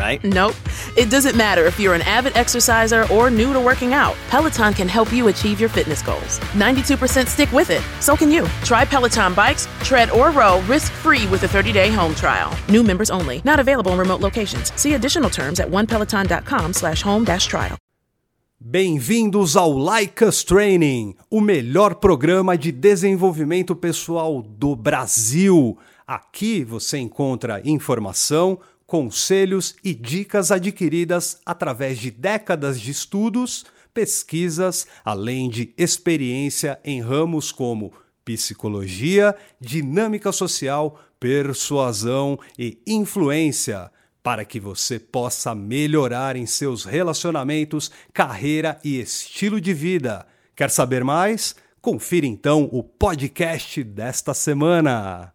right? Nope. It doesn't matter if you're an avid exerciser or new to working out. Peloton can help you achieve your fitness goals. 92% stick with it. So can you. Try Peloton bikes, tread, or row risk-free with a 30-day home trial. New members only. Not available in remote locations. See additional terms at onepeloton.com slash home dash trial. Bem-vindos ao Like Us Training, o melhor programa de desenvolvimento pessoal do Brasil. Aqui você encontra informação, conselhos e dicas adquiridas através de décadas de estudos, pesquisas, além de experiência em ramos como psicologia, dinâmica social, persuasão e influência para que você possa melhorar em seus relacionamentos, carreira e estilo de vida. Quer saber mais? Confira então o podcast desta semana.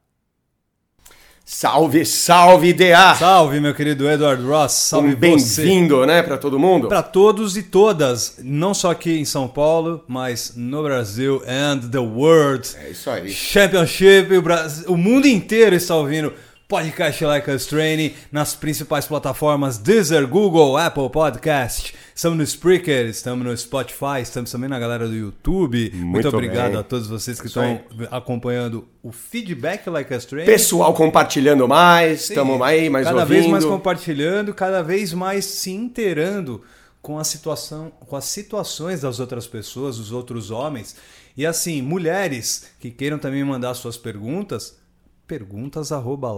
Salve, salve, DA! Salve, meu querido Edward Ross. Salve um bem-vindo, né, para todo mundo? Para todos e todas, não só aqui em São Paulo, mas no Brasil and the world. É isso aí. Championship, o, Brasil, o mundo inteiro está ouvindo Podcast Like Us Training nas principais plataformas Deezer, Google, Apple Podcast. Estamos no Spreaker, estamos no Spotify, estamos também na galera do YouTube. Muito, Muito obrigado bem. a todos vocês que Isso estão aí. acompanhando o feedback Like Us Training. Pessoal compartilhando mais, estamos aí mais cada ouvindo. vez mais compartilhando, cada vez mais se inteirando com a situação, com as situações das outras pessoas, dos outros homens. E assim, mulheres que queiram também mandar suas perguntas, perguntas arroba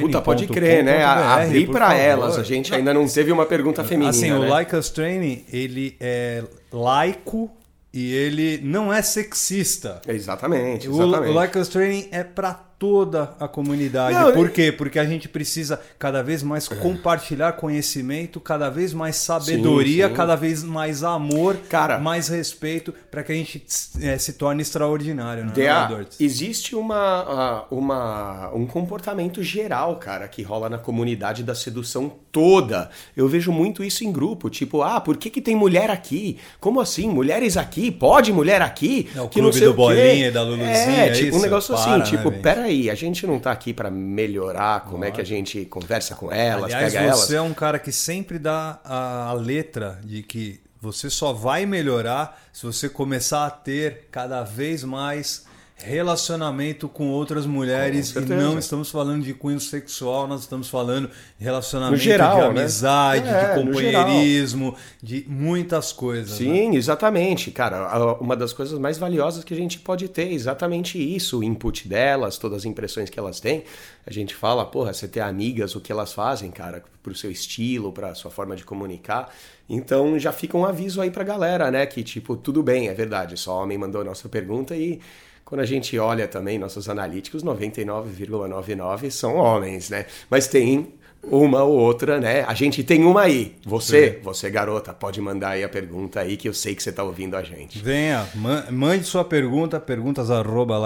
Puta, pode crer, né? Abrir para elas. A gente ainda não teve uma pergunta feminina. Assim, né? o Like Us Training, ele é laico e ele não é sexista. Exatamente, exatamente. O, o Like Us Training é para toda a comunidade. Não, Por quê? Porque a gente precisa cada vez mais compartilhar conhecimento, cada vez mais sabedoria, sim, sim. cada vez mais amor, Cara, mais respeito para que a gente é, se torne extraordinário. Né, DA, existe uma, uma, um comportamento geral, cara, que rola na comunidade da sedução toda. Eu vejo muito isso em grupo, tipo, ah, por que, que tem mulher aqui? Como assim? Mulheres aqui? Pode mulher aqui? É o que clube não sei do Bolinha e da Luluzinha, é, é tipo, um negócio assim, Para, assim, tipo, né, pera aí, a gente não tá aqui para melhorar como é que a gente conversa com elas, Aliás, pega você elas. é um cara que sempre dá a letra de que você só vai melhorar se você começar a ter cada vez mais relacionamento com outras mulheres com e não estamos falando de cunho sexual, nós estamos falando de relacionamento geral, de né? amizade, né? é, de companheirismo, de muitas coisas. Sim, né? exatamente, cara. Uma das coisas mais valiosas que a gente pode ter é exatamente isso, o input delas, todas as impressões que elas têm. A gente fala, porra, você ter amigas, o que elas fazem, cara, pro seu estilo, pra sua forma de comunicar. Então já fica um aviso aí pra galera, né? Que tipo, tudo bem, é verdade, só homem mandou a nossa pergunta e quando a gente olha também nossos analíticos, 99,99 são homens, né? Mas tem uma ou outra, né? A gente tem uma aí. Você, Sim. você garota, pode mandar aí a pergunta aí que eu sei que você está ouvindo a gente. Venha, mande sua pergunta, perguntas arroba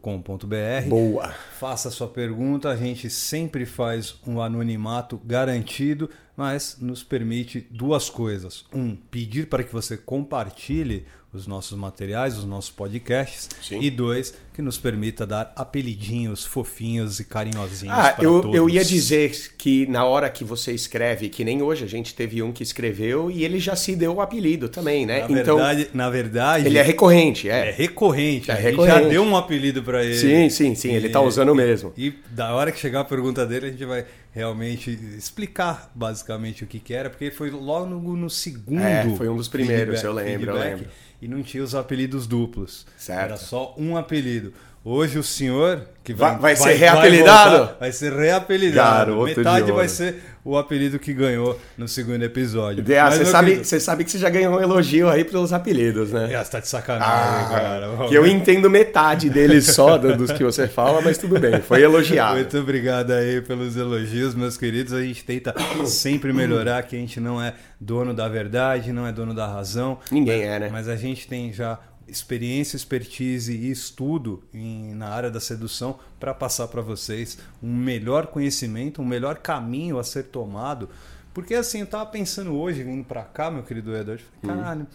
com.br. Boa. Faça sua pergunta, a gente sempre faz um anonimato garantido, mas nos permite duas coisas. Um, pedir para que você compartilhe os nossos materiais, os nossos podcasts. Sim. E dois, que nos permita dar apelidinhos fofinhos e carinhosinhos ah, para eu, todos. Eu ia dizer que na hora que você escreve, que nem hoje a gente teve um que escreveu e ele já se deu o apelido também, né? Na então, verdade, na verdade... Ele é recorrente, é. É recorrente. É recorrente. já deu um apelido para ele. Sim, sim, sim. Ele está usando mesmo. E, e da hora que chegar a pergunta dele, a gente vai realmente explicar basicamente o que, que era, porque foi logo no, no segundo. É, foi um dos primeiros, feedback, eu lembro, eu lembro e não tinha os apelidos duplos. Certo. Era só um apelido. Hoje o senhor que vai, vai, vai ser reapelidado? Vai, voltar, vai ser reapelidado. Garoto Metade vai ser o apelido que ganhou no segundo episódio. você, sabe, querido... você sabe que você já ganhou um elogio aí pelos apelidos, né? É, você tá de sacanagem, ah, cara. Que eu entendo metade deles só dos que você fala, mas tudo bem, foi elogiado. Muito obrigado aí pelos elogios, meus queridos. A gente tenta sempre melhorar, que a gente não é dono da verdade, não é dono da razão. Ninguém é, né? Mas a gente tem já experiência, expertise e estudo em, na área da sedução para passar para vocês um melhor conhecimento, um melhor caminho a ser tomado Porque assim, eu tava pensando hoje, vindo pra cá, meu querido Edward, falei, caralho,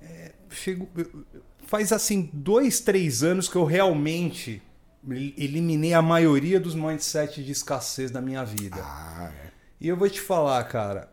é, chego, faz assim dois, três anos que eu realmente eliminei a maioria dos mindsets de escassez da minha vida. Ah, é. E eu vou te falar, cara,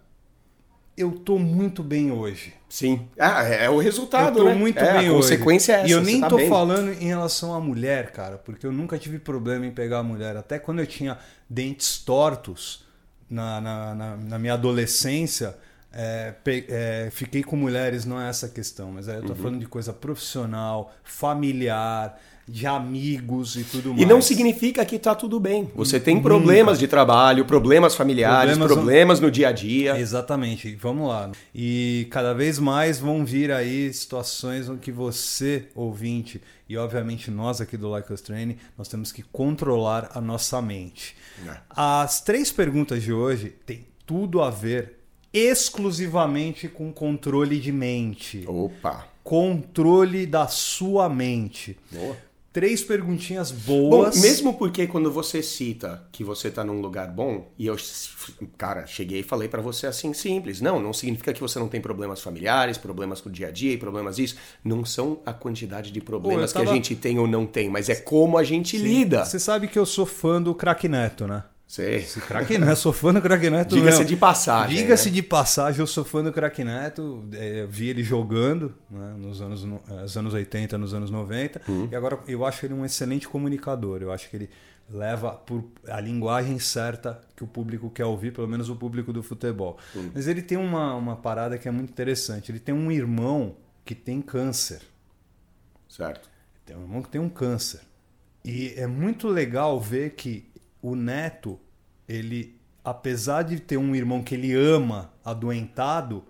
eu tô muito bem hoje. Sim. Ah, é, é o resultado, eu tô né? muito é, bem a consequência hoje. é essa. E eu nem tá tô bem. falando em relação à mulher, cara, porque eu nunca tive problema em pegar a mulher. Até quando eu tinha dentes tortos na, na, na- na minha adolescência, é, pe- é, fiquei com mulheres, não é essa a questão, mas aí eu tô Uhum. falando de coisa profissional, familiar, de amigos e tudo mais. E não significa que tá tudo bem. Você tem problemas de trabalho, problemas familiares, Problemas problemas, no- no dia a dia. Exatamente, vamos lá. E cada vez mais vão vir aí situações em que você, ouvinte, e obviamente nós aqui do Like Us Training, nós temos que controlar a nossa mente. É. As três perguntas de hoje têm tudo a ver exclusivamente com controle de mente. Opa. Controle da sua mente. Boa. Três perguntinhas Bom, boas. mesmo porque quando você cita que você tá num lugar bom, e eu, cara, cheguei e falei pra você assim, simples. Não, não significa que você não tem problemas familiares, problemas com o dia a dia e problemas isso. Não são a quantidade de problemas Pô, eu que tava- a gente tem ou não tem, mas é como a gente lida. Você sabe que eu sou fã do Crack Neto, né? Sei. Esse craque Neto, sou fã do craque Neto. Diga-se mesmo. de passagem, Diga-se né? de passagem, eu sou fã do craque Neto. é, eu vi ele jogando né, nos anos, no- eh, nos anos 80, nos anos 90. Uhum. E agora eu acho ele um excelente comunicador. Eu acho que ele leva por a linguagem certa que o público quer ouvir, pelo menos o público do futebol. Uhum. Mas ele tem uma, uma parada que é muito interessante. Ele tem um irmão que tem câncer. Certo. Tem um irmão que tem um câncer. E é muito legal ver que o neto, ele, apesar de ter um irmão que ele ama adoentado,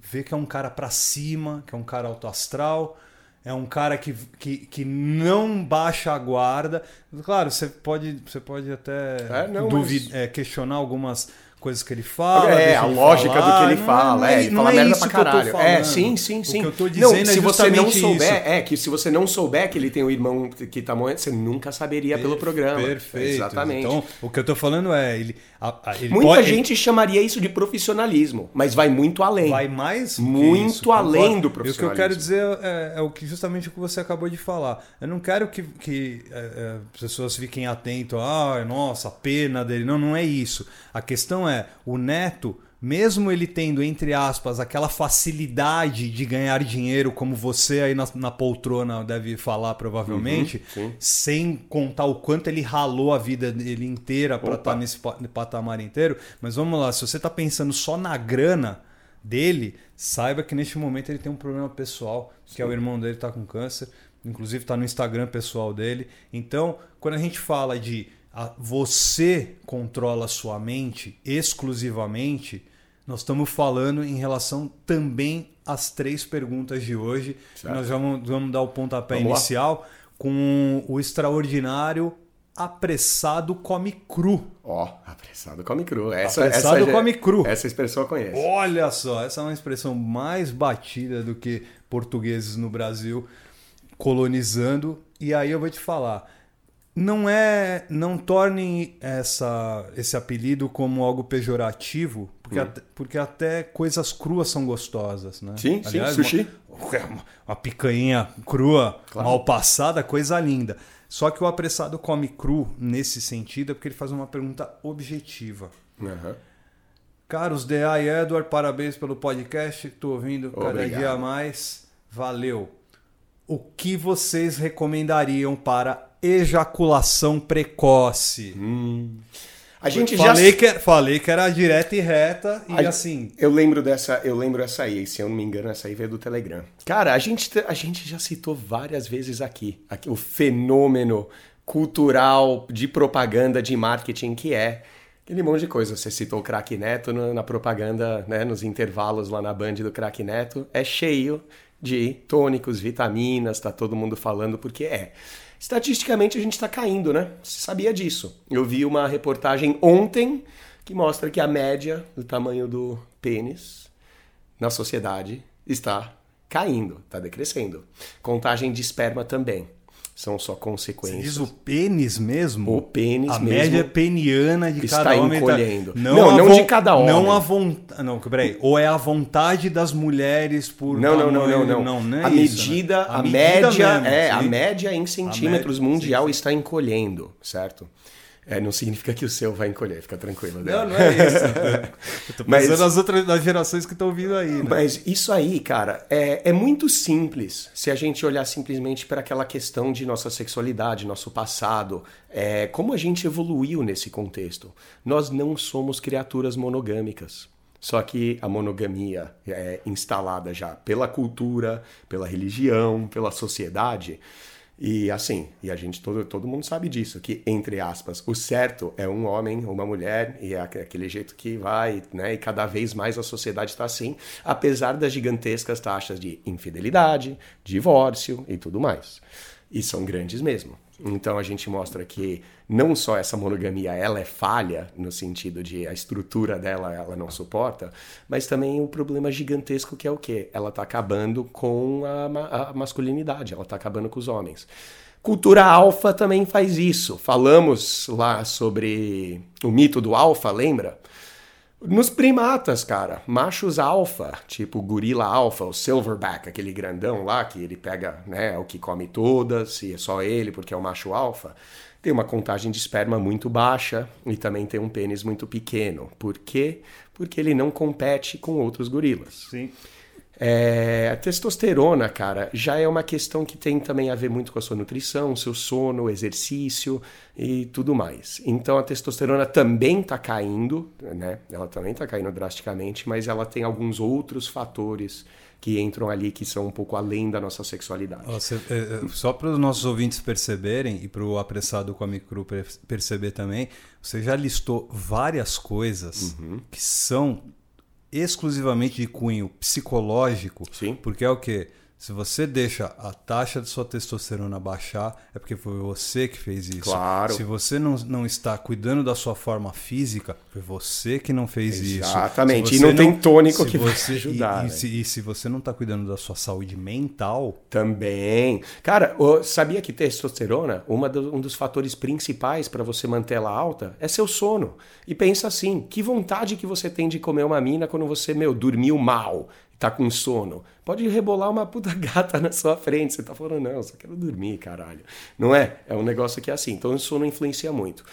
vê que é um cara pra cima, que é um cara alto astral, é um cara que, que, que não baixa a guarda. Claro, você pode, você pode até É, não, duvid- mas- é, questionar algumas coisas que ele fala. É, a ele lógica falar. do que ele Não fala. não É, ele não fala é merda pra caralho. É, sim, sim, sim. O que eu tô não, dizendo é se você não souber, isso. é que se você não souber que ele tem um irmão que tá morrendo, você nunca saberia pelo programa. Perfeito. Exatamente. Então, o que eu tô falando é, ele, a- a- ele Muita pode- gente chamaria isso de profissionalismo, mas vai muito além. vai mais Muito isso, além concordo. do E o que eu quero profissionalismo. dizer é, é o que justamente o que você acabou de falar. Eu não quero que, que é, é, pessoas fiquem atentas, ah, nossa, pena dele. Não, não é isso. A questão é, o neto, mesmo ele tendo, entre aspas, aquela facilidade de ganhar dinheiro, como você aí na, na poltrona deve falar provavelmente, Uhum, sim. sem contar o quanto ele ralou a vida dele inteira para estar nesse pa- patamar inteiro. Mas vamos lá, se você está pensando só na grana dele, saiba que neste momento ele tem um problema pessoal, que é o irmão dele está com câncer, inclusive está no Instagram pessoal dele. Então, quando a gente fala de você controla sua mente exclusivamente, nós estamos falando em relação também às três perguntas de hoje. Nós vamos, vamos dar o pontapé Vamos lá. inicial com o extraordinário apressado come cru. Ó, apressado come cru. Essa, Apressado essa, come cru. Essa expressão eu conheço. Olha só, essa é uma expressão mais batida do que portugueses no Brasil colonizando. E aí eu vou te falar, não é, não tornem essa, esse apelido como algo pejorativo, porque, até, porque até coisas cruas são gostosas, né? Hum. Sim, sim, uma- sushi. Uma, uma picanha crua, Claro. mal passada, coisa linda. Só que o apressado come cru nesse sentido é porque ele faz uma pergunta objetiva. Aham. Caros DA e Edward, parabéns pelo podcast. Tô ouvindo cada Obrigado. dia mais. Valeu. O que vocês recomendariam para ejaculação precoce? A gente falei, já que, era- falei que era direta e reta e A- assim. Eu lembro dessa, eu lembro essa aí, se eu não me engano, essa aí veio do Telegram. Cara, a gente, a gente já citou várias vezes aqui, aqui o fenômeno cultural de propaganda de marketing que é aquele monte de coisa. Você citou o Crack Neto na propaganda, né, nos intervalos lá na Band do Crack Neto, é cheio de tônicos, vitaminas, tá todo mundo falando porque é. Estatisticamente a gente está caindo, né? Você sabia disso? Eu vi uma reportagem ontem que mostra que a média do tamanho do pênis na sociedade está caindo, está decrescendo. Contagem de esperma também. São só Você consequências. diz o pênis mesmo? O pênis a mesmo média peniana de cada homem encolhendo. Tá... Não, a não von- de cada homem. Não a vontade. Não, peraí. Ou é a vontade das mulheres por. Não, não, não, tamanho- não, não. não é a isso, medida, né? a, medida média, mesmo, é, a sim. média em centímetros média, mundial sim, sim. está encolhendo, certo? É, não significa que o seu vai encolher, fica tranquilo. né? Não, não é isso. Eu tô Mas- pensando nas outras das gerações que estão vindo aí, né? Mas isso aí, cara, é, é muito simples se a gente olhar simplesmente para aquela questão de nossa sexualidade, nosso passado, é, como a gente evoluiu nesse contexto. Nós não somos criaturas monogâmicas. Só que a monogamia é instalada já pela cultura, pela religião, pela sociedade. E assim, e a gente todo, todo mundo sabe disso, que entre aspas, o certo é um homem, uma mulher, e é aque- aquele jeito que vai, né? E cada vez mais a sociedade está assim, apesar das gigantescas taxas de infidelidade, divórcio e tudo mais. E são grandes mesmo. Então a gente mostra que não só essa monogamia ela é falha no sentido de a estrutura dela ela não suporta, mas também um problema gigantesco que é o quê? Ela está acabando com a, a masculinidade, ela está acabando com os homens. Cultura alfa também faz isso. Falamos lá sobre o mito do alfa, lembra? Nos primatas, cara, machos alfa, tipo gorila alfa, o silverback, aquele grandão lá que ele pega, né, é o que come todas e é só ele porque é o macho alfa, tem uma contagem de esperma muito baixa e também tem um pênis muito pequeno. Por quê? Porque ele não compete com outros gorilas. Sim. É, a testosterona, cara, já é uma questão que tem também a ver muito com a sua nutrição, seu sono, o exercício e tudo mais. Então a testosterona também está caindo, né? Ela também está caindo drasticamente, mas ela tem alguns outros fatores que entram ali que são um pouco além da nossa sexualidade. É, é, só para os nossos ouvintes perceberem e para o apressado com a micro per- perceber também, você já listou várias coisas Uhum. que são exclusivamente de cunho psicológico, Sim. porque é o que se você deixa a taxa de sua testosterona baixar, é porque foi você que fez isso. Claro. Se você não, não está cuidando da sua forma física, foi você que não fez isso. Exatamente. E você não tem tônico que vai você- ajudar, E, e né? se, e se você não está cuidando da sua saúde mental, Também. Cara, sabia que testosterona, uma do- um dos fatores principais para você manter ela alta é seu sono. E pensa assim, que vontade que você tem de comer uma mina quando você, meu, dormiu mal, tá com sono. Pode rebolar uma puta gata na sua frente. Você tá falando, não, só quero dormir, caralho. Não é? É um negócio que é assim. Então o sono influencia muito.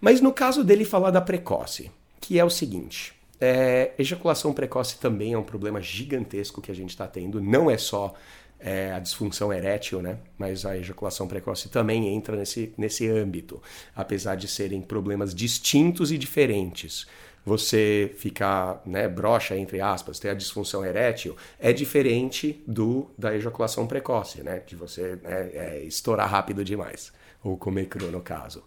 Mas no caso dele falar da precoce, que é o seguinte. É, ejaculação precoce também é um problema gigantesco que a gente está tendo. Não é só é, a disfunção erétil, né? Mas a ejaculação precoce também entra nesse, nesse âmbito, apesar de serem problemas distintos e diferentes. Você ficar, né, broxa, entre aspas, ter a disfunção erétil, é diferente do da ejaculação precoce, né? De você né, é, estourar rápido demais, ou comer cru no caso.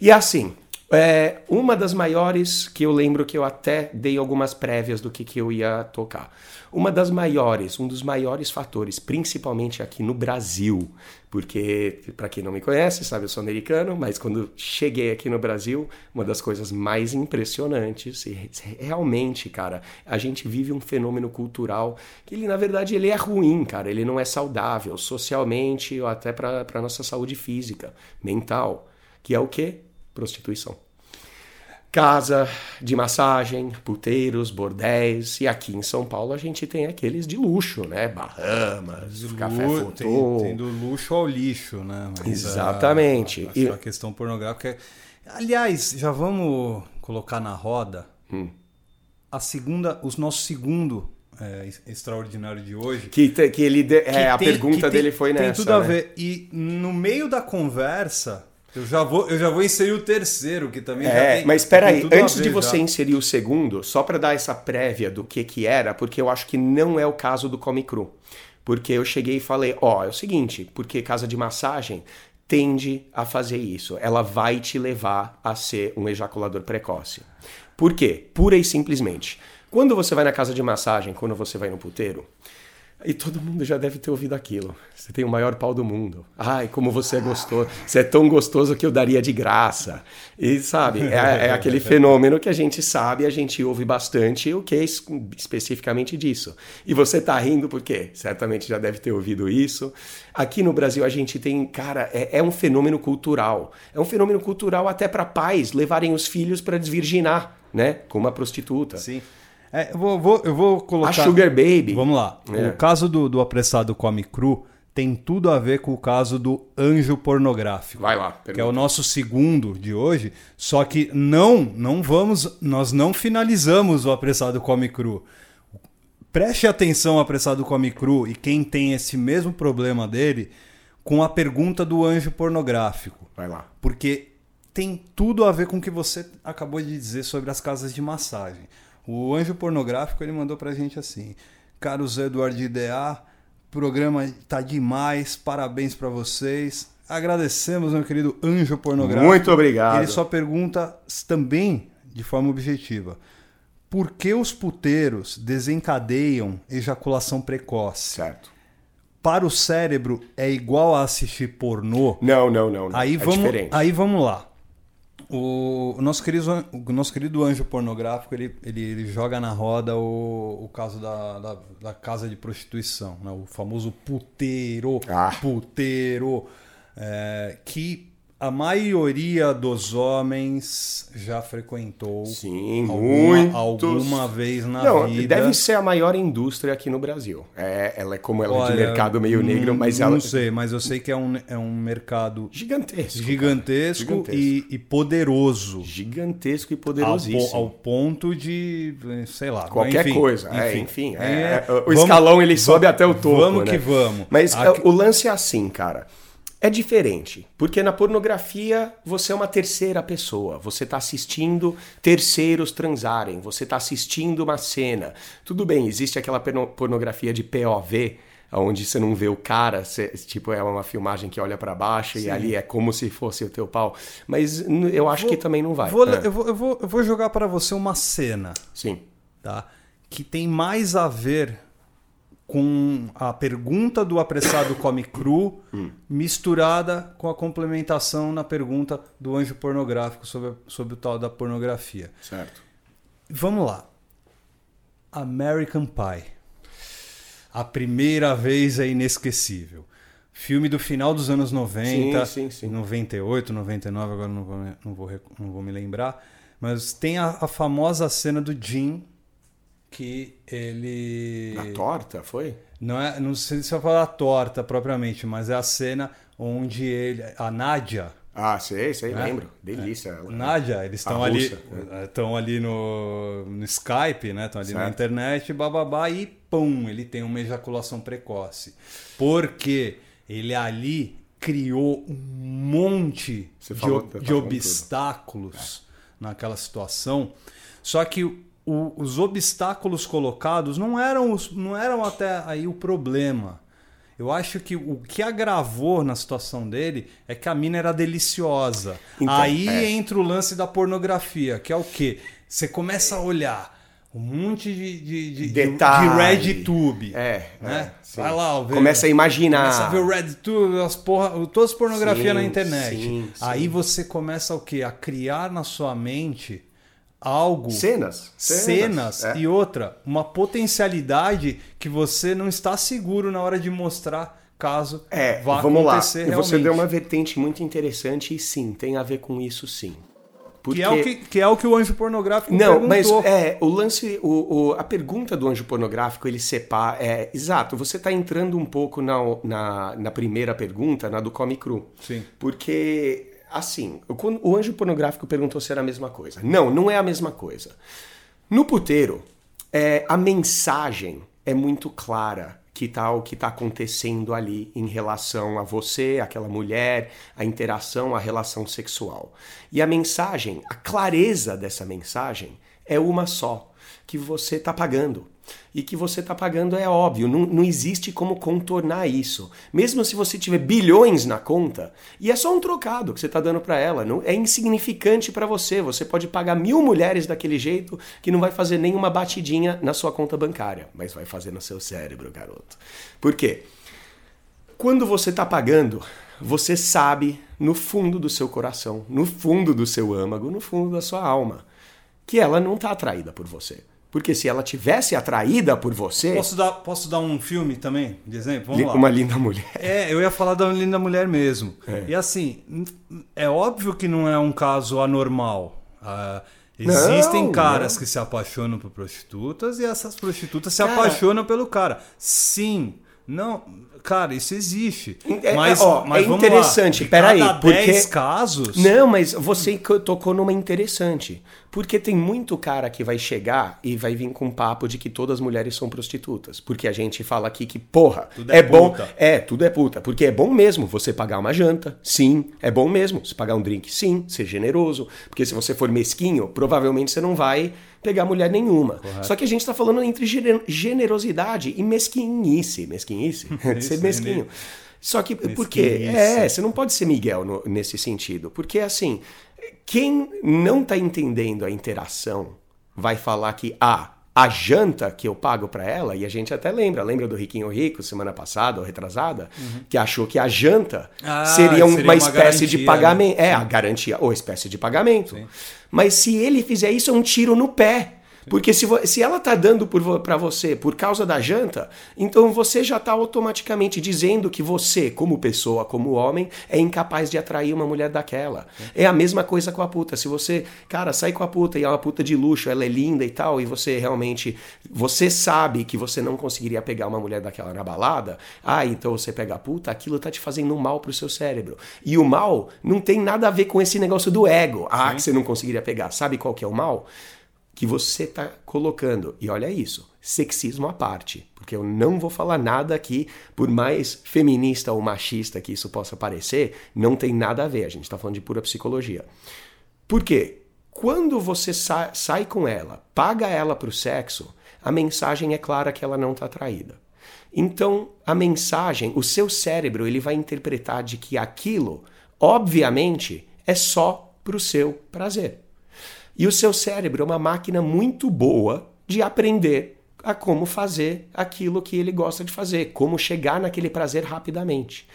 E assim, é, uma das maiores que eu lembro que eu até dei algumas prévias do que, que eu ia tocar. Uma das maiores, um dos maiores fatores, principalmente aqui no Brasil, porque, para quem não me conhece, sabe, eu sou americano, mas quando cheguei aqui no Brasil, uma das coisas mais impressionantes, e realmente, cara, a gente vive um fenômeno cultural que ele, na verdade, ele é ruim, cara, ele não é saudável socialmente ou até para nossa saúde física, mental, que é o quê? Prostituição. Casa de massagem, puteiros, bordéis. E aqui em São Paulo a gente tem aqueles de luxo, né? Bahamas, café Lu- fotô. tem, tem do luxo ao lixo, né? Mas, Exatamente. A, E- a, a questão pornográfica. é- Aliás, já vamos colocar na roda Hum. a segunda, os nosso segundo é, ex- extraordinário de hoje. Que, te- que ele. de- que é, a tem- pergunta tem- dele foi tem nessa. tudo a né? ver. E no meio da conversa, eu já vou, eu já vou inserir o terceiro, que também já É, tem. mas espera aí, antes de você já. inserir o segundo, só para dar essa prévia do que que era, porque eu acho que não é o caso do Come Cru. Porque eu cheguei e falei, ó, é o seguinte, porque casa de massagem tende a fazer isso. Ela vai te levar a ser um ejaculador precoce. Por quê? Pura e simplesmente. Quando você vai na casa de massagem, quando você vai no puteiro, E todo mundo já deve ter ouvido aquilo. Você tem o maior pau do mundo. Ai, como você é gostoso. Você é tão gostoso que eu daria de graça. E sabe, é, é aquele fenômeno que a gente sabe, a gente ouve bastante, o que é es- especificamente disso. E você tá rindo por quê? Certamente já deve ter ouvido isso. Aqui no Brasil a gente tem, cara, é, é um fenômeno cultural. É um fenômeno cultural até para pais levarem os filhos para desvirginar, né? Com uma prostituta. Sim. É, eu, vou, vou- eu vou colocar. A Sugar Baby. Vamos lá. É. O caso do, do apressado come cru tem tudo a ver com o caso do anjo pornográfico. Vai lá, Que é o pergunta. nosso segundo de hoje. Só que não, não vamos, nós não finalizamos o apressado come cru. Preste atenção, apressado come cru, e quem tem esse mesmo problema dele, com a pergunta do anjo pornográfico. Vai lá. Porque tem tudo a ver com o que você acabou de dizer sobre as casas de massagem. O anjo pornográfico ele mandou pra gente assim: Caros Eduardo de DA, programa tá demais, parabéns pra vocês. Agradecemos, meu querido anjo pornográfico. Muito obrigado. Ele só pergunta também de forma objetiva: por que os puteiros desencadeiam ejaculação precoce? Certo. Para o cérebro é igual a assistir pornô? Não, não, não. não. Aí é vamos, diferente. aí vamos lá. O, o nosso querido, o nosso querido anjo pornográfico, ele, ele, ele joga na roda o, o caso da, da, da casa de prostituição, né? o famoso puteiro, Ah. puteiro, é, que a maioria dos homens já frequentou Sim, alguma, muitos. alguma vez na Não, vida. deve ser a maior indústria aqui no Brasil. É, ela é como ela é de Olha, mercado meio negro, mas não ela sei, mas eu sei que é um, é um mercado gigantesco. gigantesco, Gigantesco. E, e poderoso. Gigantesco e Ao, poderosíssimo. po- ao ponto de, sei lá. Qualquer enfim, coisa. É, enfim. é- É, é- o vamos- escalão ele sobe até o topo. Vamos né? que vamos. Mas Aqui- o lance é assim, cara. É diferente, porque na pornografia você é uma terceira pessoa. Você tá assistindo terceiros transarem, você tá assistindo uma cena. Tudo bem, existe aquela porno- pornografia de POV, onde você não vê o cara, você- tipo, é uma filmagem que olha pra baixo e ali é como se fosse o teu pau. Mas eu acho que também não vai. Vou- É, eu, vou, eu, vou, eu vou jogar para você uma cena, Sim. tá? Que tem mais a ver com a pergunta do apressado come cru misturada com a complementação na pergunta do anjo pornográfico sobre, sobre o tal da pornografia. Certo. Vamos lá. American Pie. A primeira vez é inesquecível. Filme do final dos anos 90, Sim, sim, sim. 98, 99, agora não vou, não vou, não vou me lembrar. Mas tem a, a famosa cena do Jim, que ele. Na torta, foi? Não, é, não sei se eu falar torta propriamente, mas é a cena onde ele. A Nádia. Ah, sei, sei, É? lembro. Delícia ela. Nádia, eles estão ali, russa, estão ali no, no Skype, né? Estão ali na Certo. internet, bababá, e pum, ele tem uma ejaculação precoce. Porque ele ali criou um monte de, falou- tá de obstáculos naquela situação. Só que o- os obstáculos colocados não eram, os, não eram até aí o problema. Eu acho que o que agravou na situação dele é que a mina era deliciosa. Então, aí é. entra o lance da pornografia, que é o quê? Você começa a olhar um monte de, de, de, de- Detalhe. de RedTube. É, né? é. Vai lá, vê- Começa a imaginar. Começa a ver o RedTube, as porra, todas as pornografias Sim, na internet. sim, sim. Aí você começa o quê? A criar na sua mente algo Cenas. cenas é. e outra, uma potencialidade que você não está seguro na hora de mostrar caso É, vá vamos lá. acontecer E Você realmente. deu uma vertente muito interessante e sim, tem a ver com isso sim. Porque... que, é o que, que é o que o anjo pornográfico Não, mas perguntou. é, o lance, o, o- a pergunta do anjo pornográfico, ele separa. É, exato, você está entrando um pouco na, na, na primeira pergunta, na do Come Cru. Sim. Porque, assim, o, anjo pornográfico perguntou se era a mesma coisa. Não, não é a mesma coisa. No puteiro, é, a mensagem é muito clara que tá o que está acontecendo ali em relação a você, aquela mulher, a interação, a relação sexual. E a mensagem, a clareza dessa mensagem é uma só, que você está pagando. E que você está pagando é óbvio, não, não existe como contornar isso. Mesmo se você tiver bilhões na conta, e é só um trocado que você está dando para ela, não, é insignificante para você. Você pode pagar mil mulheres daquele jeito que não vai fazer nenhuma batidinha na sua conta bancária, mas vai fazer no seu cérebro, garoto. Por quê? Quando você está pagando, você sabe no fundo do seu coração, no fundo do seu âmago, no fundo da sua alma, que ela não está atraída por você. Porque se ela tivesse atraída por você. Posso dar, posso dar um filme também, de exemplo? Vamos lá. Uma linda mulher. É, eu ia falar da linda mulher mesmo. É. E assim, é óbvio que não é um caso anormal. Uh, existem não, caras não. que se apaixonam por prostitutas e essas prostitutas se cara, apaixonam pelo cara. Sim. Não, Cara, isso existe. É, mas, ó, mas é interessante. Peraí, porque casos. Não, mas você tocou numa interessante. Porque tem muito cara que vai chegar e vai vir com um papo de que todas as mulheres são prostitutas. Porque a gente fala aqui que, porra, tudo é, é bom. É, tudo é puta. Porque é bom mesmo você pagar uma janta. Sim. É bom mesmo. você pagar um drink, sim. Ser generoso. Porque se você for mesquinho, provavelmente você não vai pegar mulher nenhuma. Correto. Só que a gente está falando entre generosidade e mesquinice. Mesquinice? ser mesquinho. Só que, por quê? É, você não pode ser Miguel no, nesse sentido. Porque, assim, quem não está entendendo a interação vai falar que, ah, a janta que eu pago para ela, e a gente até lembra, lembra do Riquinho Rico, semana passada ou retrasada, uhum. que achou que a janta ah, seria, uma, seria uma espécie garantia, de pagamento. Né? É, a garantia, ou espécie de pagamento. Sim. Mas se ele fizer isso, é um tiro no pé. Porque se, se ela tá dando para você por causa da janta, então você já tá automaticamente dizendo que você, como pessoa, como homem, é incapaz de atrair uma mulher daquela. É a mesma coisa com a puta. Se você, cara, sai com a puta e é uma puta de luxo, ela é linda e tal, e você realmente, você sabe que você não conseguiria pegar uma mulher daquela na balada, ah, então você pega a puta, aquilo tá te fazendo um mal pro seu cérebro. E o mal não tem nada a ver com esse negócio do ego. Ah, Sim. que você não conseguiria pegar. Sabe qual que é o mal? Que você está colocando. E olha isso, sexismo à parte, porque eu não vou falar nada aqui, por mais feminista ou machista que isso possa parecer, não tem nada a ver. A gente está falando de pura psicologia. Por quê? Quando você sa sai com ela, paga ela para o sexo, a mensagem é clara que ela não está traída. Então, a mensagem, o seu cérebro, ele vai interpretar de que aquilo, obviamente, é só para o seu prazer. E o seu cérebro é uma máquina muito boa de aprender a como fazer aquilo que ele gosta de fazer, como chegar naquele prazer rapidamente.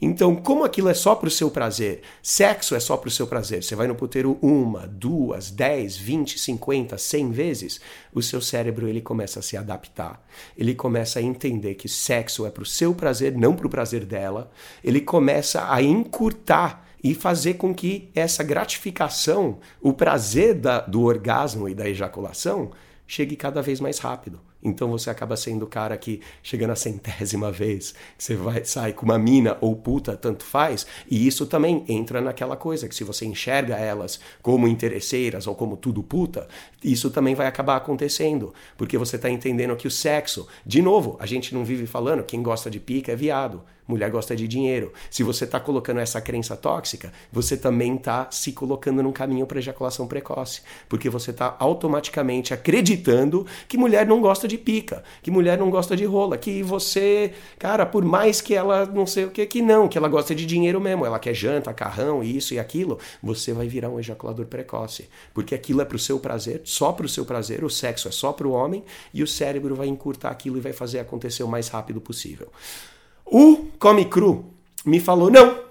Então, como aquilo é só para o seu prazer, sexo é só para o seu prazer, você vai no puteiro uma, duas, dez, vinte, cinquenta, cem vezes, o seu cérebro ele começa a se adaptar. Ele começa a entender que sexo é para o seu prazer, não para o prazer dela. Ele começa a encurtar e fazer com que essa gratificação, o prazer da, do orgasmo e da ejaculação, chegue cada vez mais rápido. Então você acaba sendo o cara que chega na centésima vez, que você vai sair com uma mina ou puta, tanto faz, e isso também entra naquela coisa que se você enxerga elas como interesseiras ou como tudo puta, isso também vai acabar acontecendo, porque você está entendendo que o sexo, de novo, a gente não vive falando quem gosta de pica é viado. Mulher gosta de dinheiro. Se você está colocando essa crença tóxica, você também está se colocando num caminho para ejaculação precoce. Porque você está automaticamente acreditando que mulher não gosta de pica, que mulher não gosta de rola, que você, cara, por mais que ela não sei o que, que não, que ela gosta de dinheiro mesmo, ela quer janta, carrão, isso e aquilo, você vai virar um ejaculador precoce. Porque aquilo é para o seu prazer, só para o seu prazer, o sexo é só para o homem e o cérebro vai encurtar aquilo e vai fazer acontecer o mais rápido possível. O Come Cru me falou: não,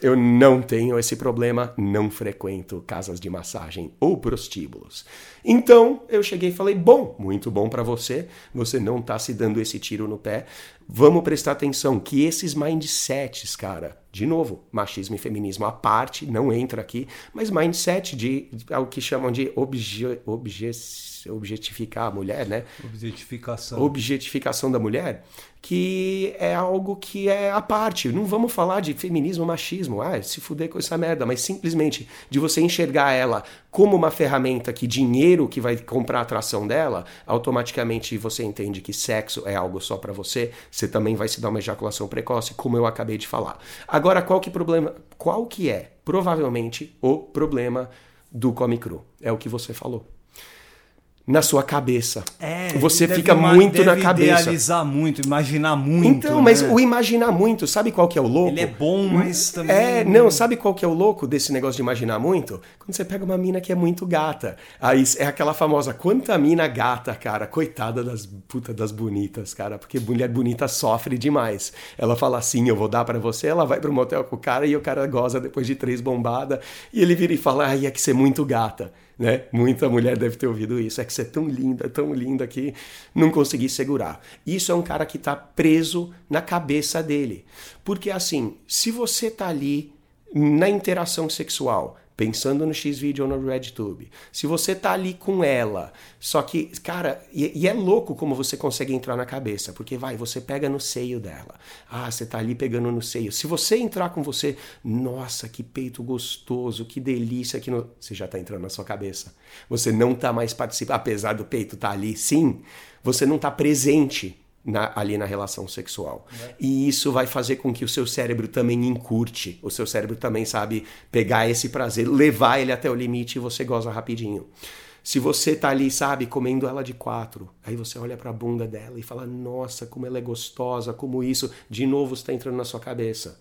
eu não tenho esse problema, não frequento casas de massagem ou prostíbulos. Então eu cheguei e falei: bom, muito bom para você, você não tá se dando esse tiro no pé. Vamos prestar atenção que esses mindsets, cara, de novo, machismo e feminismo à parte, não entra aqui, mas mindset de, de o que chamam de obje, obje, objetificar a mulher, né? Objetificação. Objetificação da mulher que é algo que é a parte. Não vamos falar de feminismo, machismo, ah, se fuder com essa merda, mas simplesmente de você enxergar ela como uma ferramenta que dinheiro que vai comprar a atração dela, automaticamente você entende que sexo é algo só para você, você também vai se dar uma ejaculação precoce, como eu acabei de falar. Agora, qual que problema, qual que é provavelmente o problema do come cru? É o que você falou na sua cabeça. É, você fica ima- muito na cabeça. idealizar muito, imaginar muito. Então, mas né? o imaginar muito, sabe qual que é o louco? Ele é bom, mas também. É, não, sabe qual que é o louco desse negócio de imaginar muito? Quando você pega uma mina que é muito gata. Aí é aquela famosa, quanta mina gata, cara, coitada das puta das bonitas, cara, porque mulher bonita sofre demais. Ela fala assim, eu vou dar pra você, ela vai pro motel com o cara e o cara goza depois de três bombadas e ele vira e fala, ai, é que você é muito gata. Né? Muita mulher deve ter ouvido isso. É que você é tão linda, tão linda que não consegui segurar. Isso é um cara que tá preso na cabeça dele. Porque assim, se você tá ali na interação sexual, pensando no X-Video ou no RedTube, se você tá ali com ela, só que, cara, e, e é louco como você consegue entrar na cabeça, porque vai, você pega no seio dela. Ah, você tá ali pegando no seio. Se você entrar com você, nossa, que peito gostoso, que delícia, que no... você já tá entrando na sua cabeça. Você não tá mais participando, apesar do peito tá ali, sim, você não tá presente na- ali na relação sexual. E isso vai fazer com que o seu cérebro também encurte. O seu cérebro também sabe pegar esse prazer, levar ele até o limite e você goza rapidinho. Se você tá ali, sabe, comendo ela de quatro, aí você olha pra bunda dela e fala: Nossa, como ela é gostosa, como isso. De novo está entrando na sua cabeça.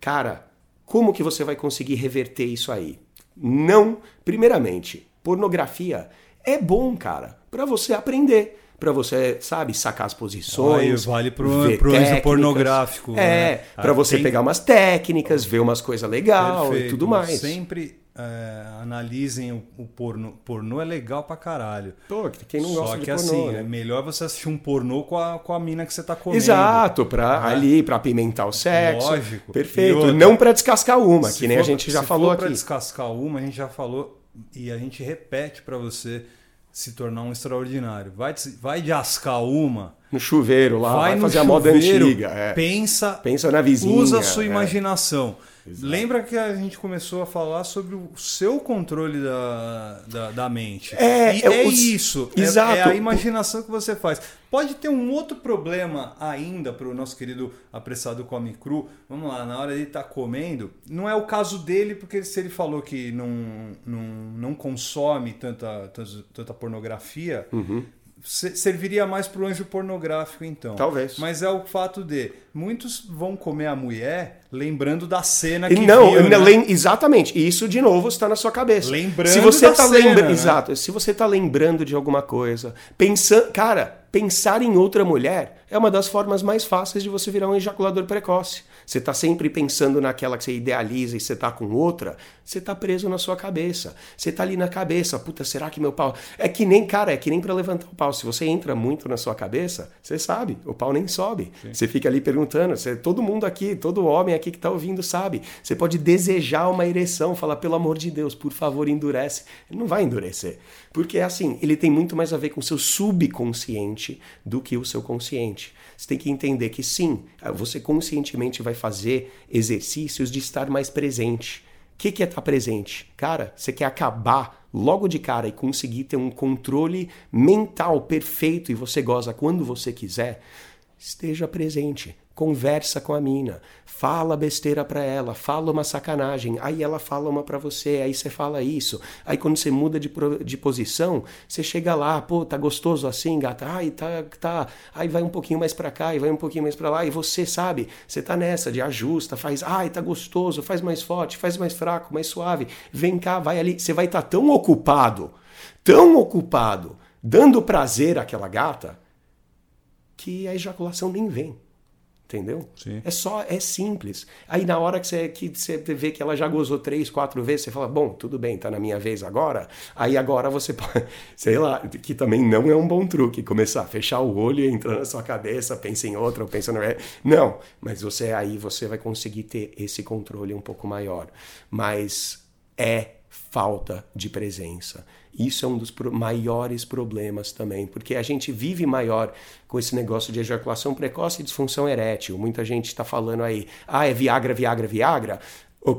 Cara, como que você vai conseguir reverter isso aí? Não, primeiramente, pornografia é bom, cara, pra você aprender, Pra você, sabe, sacar as posições. Olha, vale pro- pro pornográfico, É, né? pra Ah, você tem- pegar umas técnicas, ver umas coisas legais e tudo mais. Sempre é, analisem o, o pornô. Pornô é legal pra caralho. Pô, quem não gosta Só de que pornô, assim, né? é melhor você assistir um pornô com a, com a mina que você tá comendo. Exato, pra Ah. ali, pra apimentar o sexo. Lógico. Perfeito. outra, Não pra descascar uma, Se que nem a for- gente já se falou for pra aqui. descascar uma, a gente já falou e a gente repete pra você se tornar um extraordinário. Vai, vai descascar uma, No chuveiro lá, vai, vai, fazer a moda chuveiro, antiga. é. pensa, Pensa na vizinha. usa a sua é. imaginação. Lembra que a gente começou a falar sobre o seu controle da, da, da mente. É, é é, isso. é- Exato. É, a imaginação que você faz. Pode ter um outro problema ainda para o nosso querido apressado come cru. Vamos lá, na hora de estar comendo, não é o caso dele, porque se ele falou que não, não, não consome tanta, tanta, pornografia, se- serviria mais para o anjo pornográfico, então. Talvez. Mas é o fato de muitos vão comer a mulher lembrando da cena E que não, viu, não, né? exatamente. Isso de novo está na sua cabeça. Lembrando se você da tá cena, lembra- né? exato. Se você tá lembrando de alguma coisa, pensando, cara, pensar em outra mulher é uma das formas mais fáceis de você virar um ejaculador precoce. Você tá sempre pensando naquela que você idealiza e você tá com outra, você tá preso na sua cabeça. Você tá ali na cabeça, puta, será que meu pau é que nem, cara, é que nem para levantar o pau. Se você entra muito na sua cabeça, você sabe, o pau nem sobe. Você fica ali perguntando, você, todo mundo aqui, todo homem aqui que tá ouvindo sabe. Você pode desejar uma ereção, falar pelo amor de Deus, por favor, endurece. Ele não vai endurecer. Porque assim, ele tem muito mais a ver com o seu subconsciente do que o seu consciente. Você tem que entender que sim, você conscientemente vai fazer exercícios de estar mais presente. O que, que é estar presente? Cara, você quer acabar logo de cara e conseguir ter um controle mental perfeito e você goza quando você quiser? Esteja presente, conversa com a mina, fala besteira pra ela, fala uma sacanagem, aí ela fala uma pra você, aí você fala isso. Aí quando você muda de, de posição, você chega lá, pô, tá gostoso assim, gata? Ai, tá, tá. Aí vai um pouquinho mais pra cá e vai um pouquinho mais pra lá, e você sabe, você tá nessa de ajusta, faz, ai, tá gostoso, faz mais forte, faz mais fraco, mais suave. Vem cá, vai ali, você vai estar tão ocupado, tão ocupado, dando prazer àquela gata, que a ejaculação nem vem. Entendeu? Sim. É só, é simples. Aí na hora que você, que você vê que ela já gozou três, quatro vezes, você fala, bom, tudo bem, tá na minha vez agora. Aí agora você pode, sei lá, que também não é um bom truque, começar a fechar o olho e entrar na sua cabeça, pensa em outra, ou pensa no... Não, mas você aí você vai conseguir ter esse controle um pouco maior. Mas é falta de presença. Isso é um dos maiores problemas também, porque a gente vive maior com esse negócio de ejaculação precoce e disfunção erétil. Muita gente está falando aí, ah, é Viagra, Viagra, Viagra,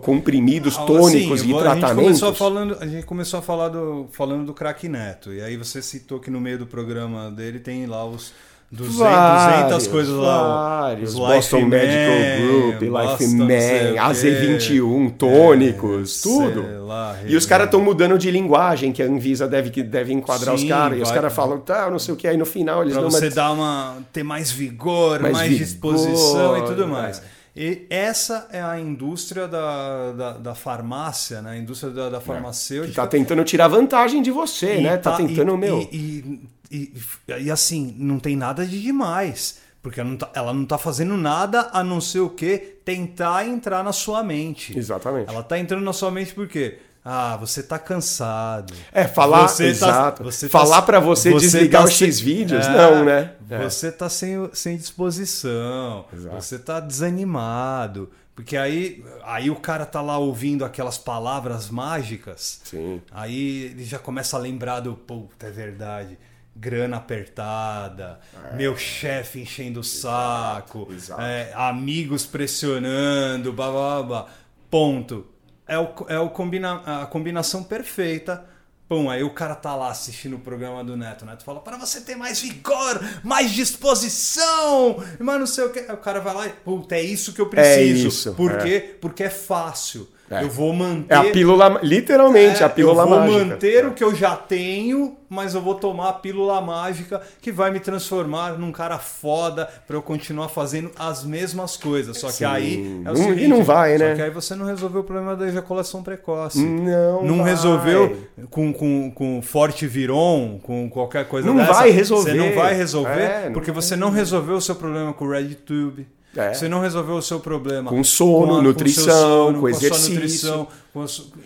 comprimidos Ah, tônicos assim, e A gente tratamentos. falando, a gente começou a falar do, falando do craque Neto. E aí você citou que no meio do programa dele tem lá os, 200, 200 coisas lá. Vários. Boston Medical Group, Life Man, AZ21, tônicos, tudo. Lá, e os caras estão mudando de linguagem, que a Anvisa deve, deve enquadrar Sim, os caras. E os caras falam, tá, não sei o que, aí no final eles Pra dão você uma... dar uma. ter mais vigor, Mais mais, vigor, disposição e tudo é. mais. E essa é a indústria da, da, da farmácia, né? A indústria da, da Que farmacêutica. tá tentando tirar vantagem de você, E né? Tá, tentando, e, meu... E, e, e- e assim, não tem nada de demais. Porque ela não, tá, ela não tá fazendo nada a não ser o que? Tentar entrar na sua mente. Exatamente. Ela tá entrando na sua mente por quê? Ah, você tá cansado. É, falar, Você tá- exato. você tá- falar pra você, você desligar tá os se- X-vídeos, É, não, né? É. Você tá sem, sem disposição, Exato. você tá desanimado. Porque aí, aí o cara tá lá ouvindo aquelas palavras mágicas. Sim. Aí ele já começa a lembrar do, puta, é verdade. Grana apertada, meu chefe enchendo o saco, É. exato. é, amigos pressionando, blá blá blá. Ponto. É, o, é o combina, a combinação perfeita. Pum, aí o cara tá lá assistindo o programa do Neto. O Neto fala: para você ter mais vigor, mais disposição, mas não sei o que. Aí o cara vai lá e, puta, é isso que eu preciso. isso, Por é. quê? Porque é fácil. É. Eu vou manter. É a pílula, literalmente, É, a pílula eu vou mágica. manter o que eu já tenho, mas eu vou tomar a pílula mágica que vai me transformar num cara foda pra eu continuar fazendo as mesmas coisas. Só que Sim. aí é o Não- e seguinte, não vai, só né? que aí você não resolveu o problema da ejaculação precoce. Não Não vai. resolveu com, com, com forte viron, com qualquer coisa Não dessa. vai resolver. Você não vai resolver É, não porque vai você não resolveu o seu problema com o RedTube. É. Você não resolveu o seu problema Com sono, a- seu nutrição, com a sua exercício. nutrição, com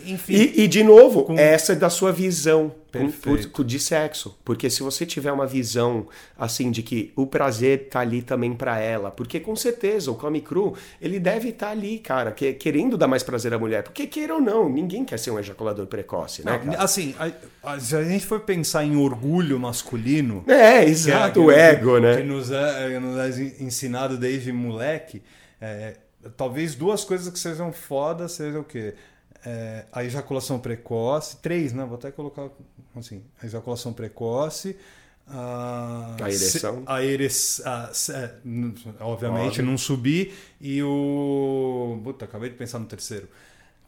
enfim. E, e, de novo, Com- essa é da sua visão Perfeito. por- de sexo. Porque se você tiver uma visão assim de que o prazer tá ali também pra ela, porque com certeza o Come Cru, ele deve estar ali, cara, que- querendo dar mais prazer à mulher. Porque queira ou não, ninguém quer ser um ejaculador precoce, né? Não, assim, a- a- se a gente for pensar em orgulho masculino. É, que exato, que- o ego, que né? nos é, nos é ensinado desde moleque. é, talvez duas coisas que sejam foda sejam o quê? É, a ejaculação precoce. Três, né? Vou até colocar assim: a ejaculação precoce. A, A ereção. a ereção. obviamente, não subir. E o. Puta, acabei de pensar no terceiro.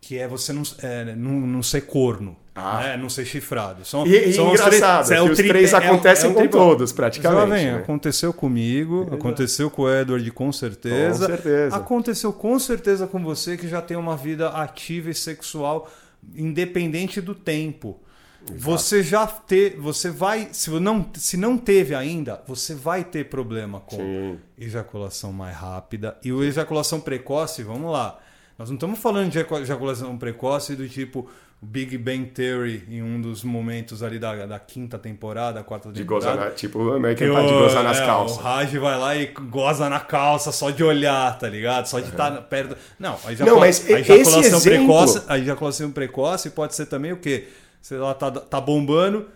Que é você não, é, não, não ser corno. Ah. né? Não ser chifrado. São, E- e são engraçado, três, que o os tripé- três é o- acontecem é o com todos, praticamente, Jovem, né? aconteceu comigo, aconteceu com o Edward com certeza. Com certeza. Aconteceu com certeza com você que já tem uma vida ativa e sexual independente do tempo. Você já ter, você vai, se não, se não teve ainda, você vai ter problema com Sim. ejaculação mais rápida e o ejaculação precoce, vamos lá. Nós não estamos falando de ejacu- ejaculação precoce do tipo Big Bang Theory em um dos momentos ali da, da quinta temporada, quarta De temporada. gozar, na, tipo, o American Pie de o- gozar nas é, calças. O Raj vai lá e goza na calça só de olhar, tá ligado? Só de estar perto. Não, a, ejacula... Não, mas a ejaculação exemplo- precoce, a ejaculação precoce pode ser também o quê? Você lá tá, tá bombando,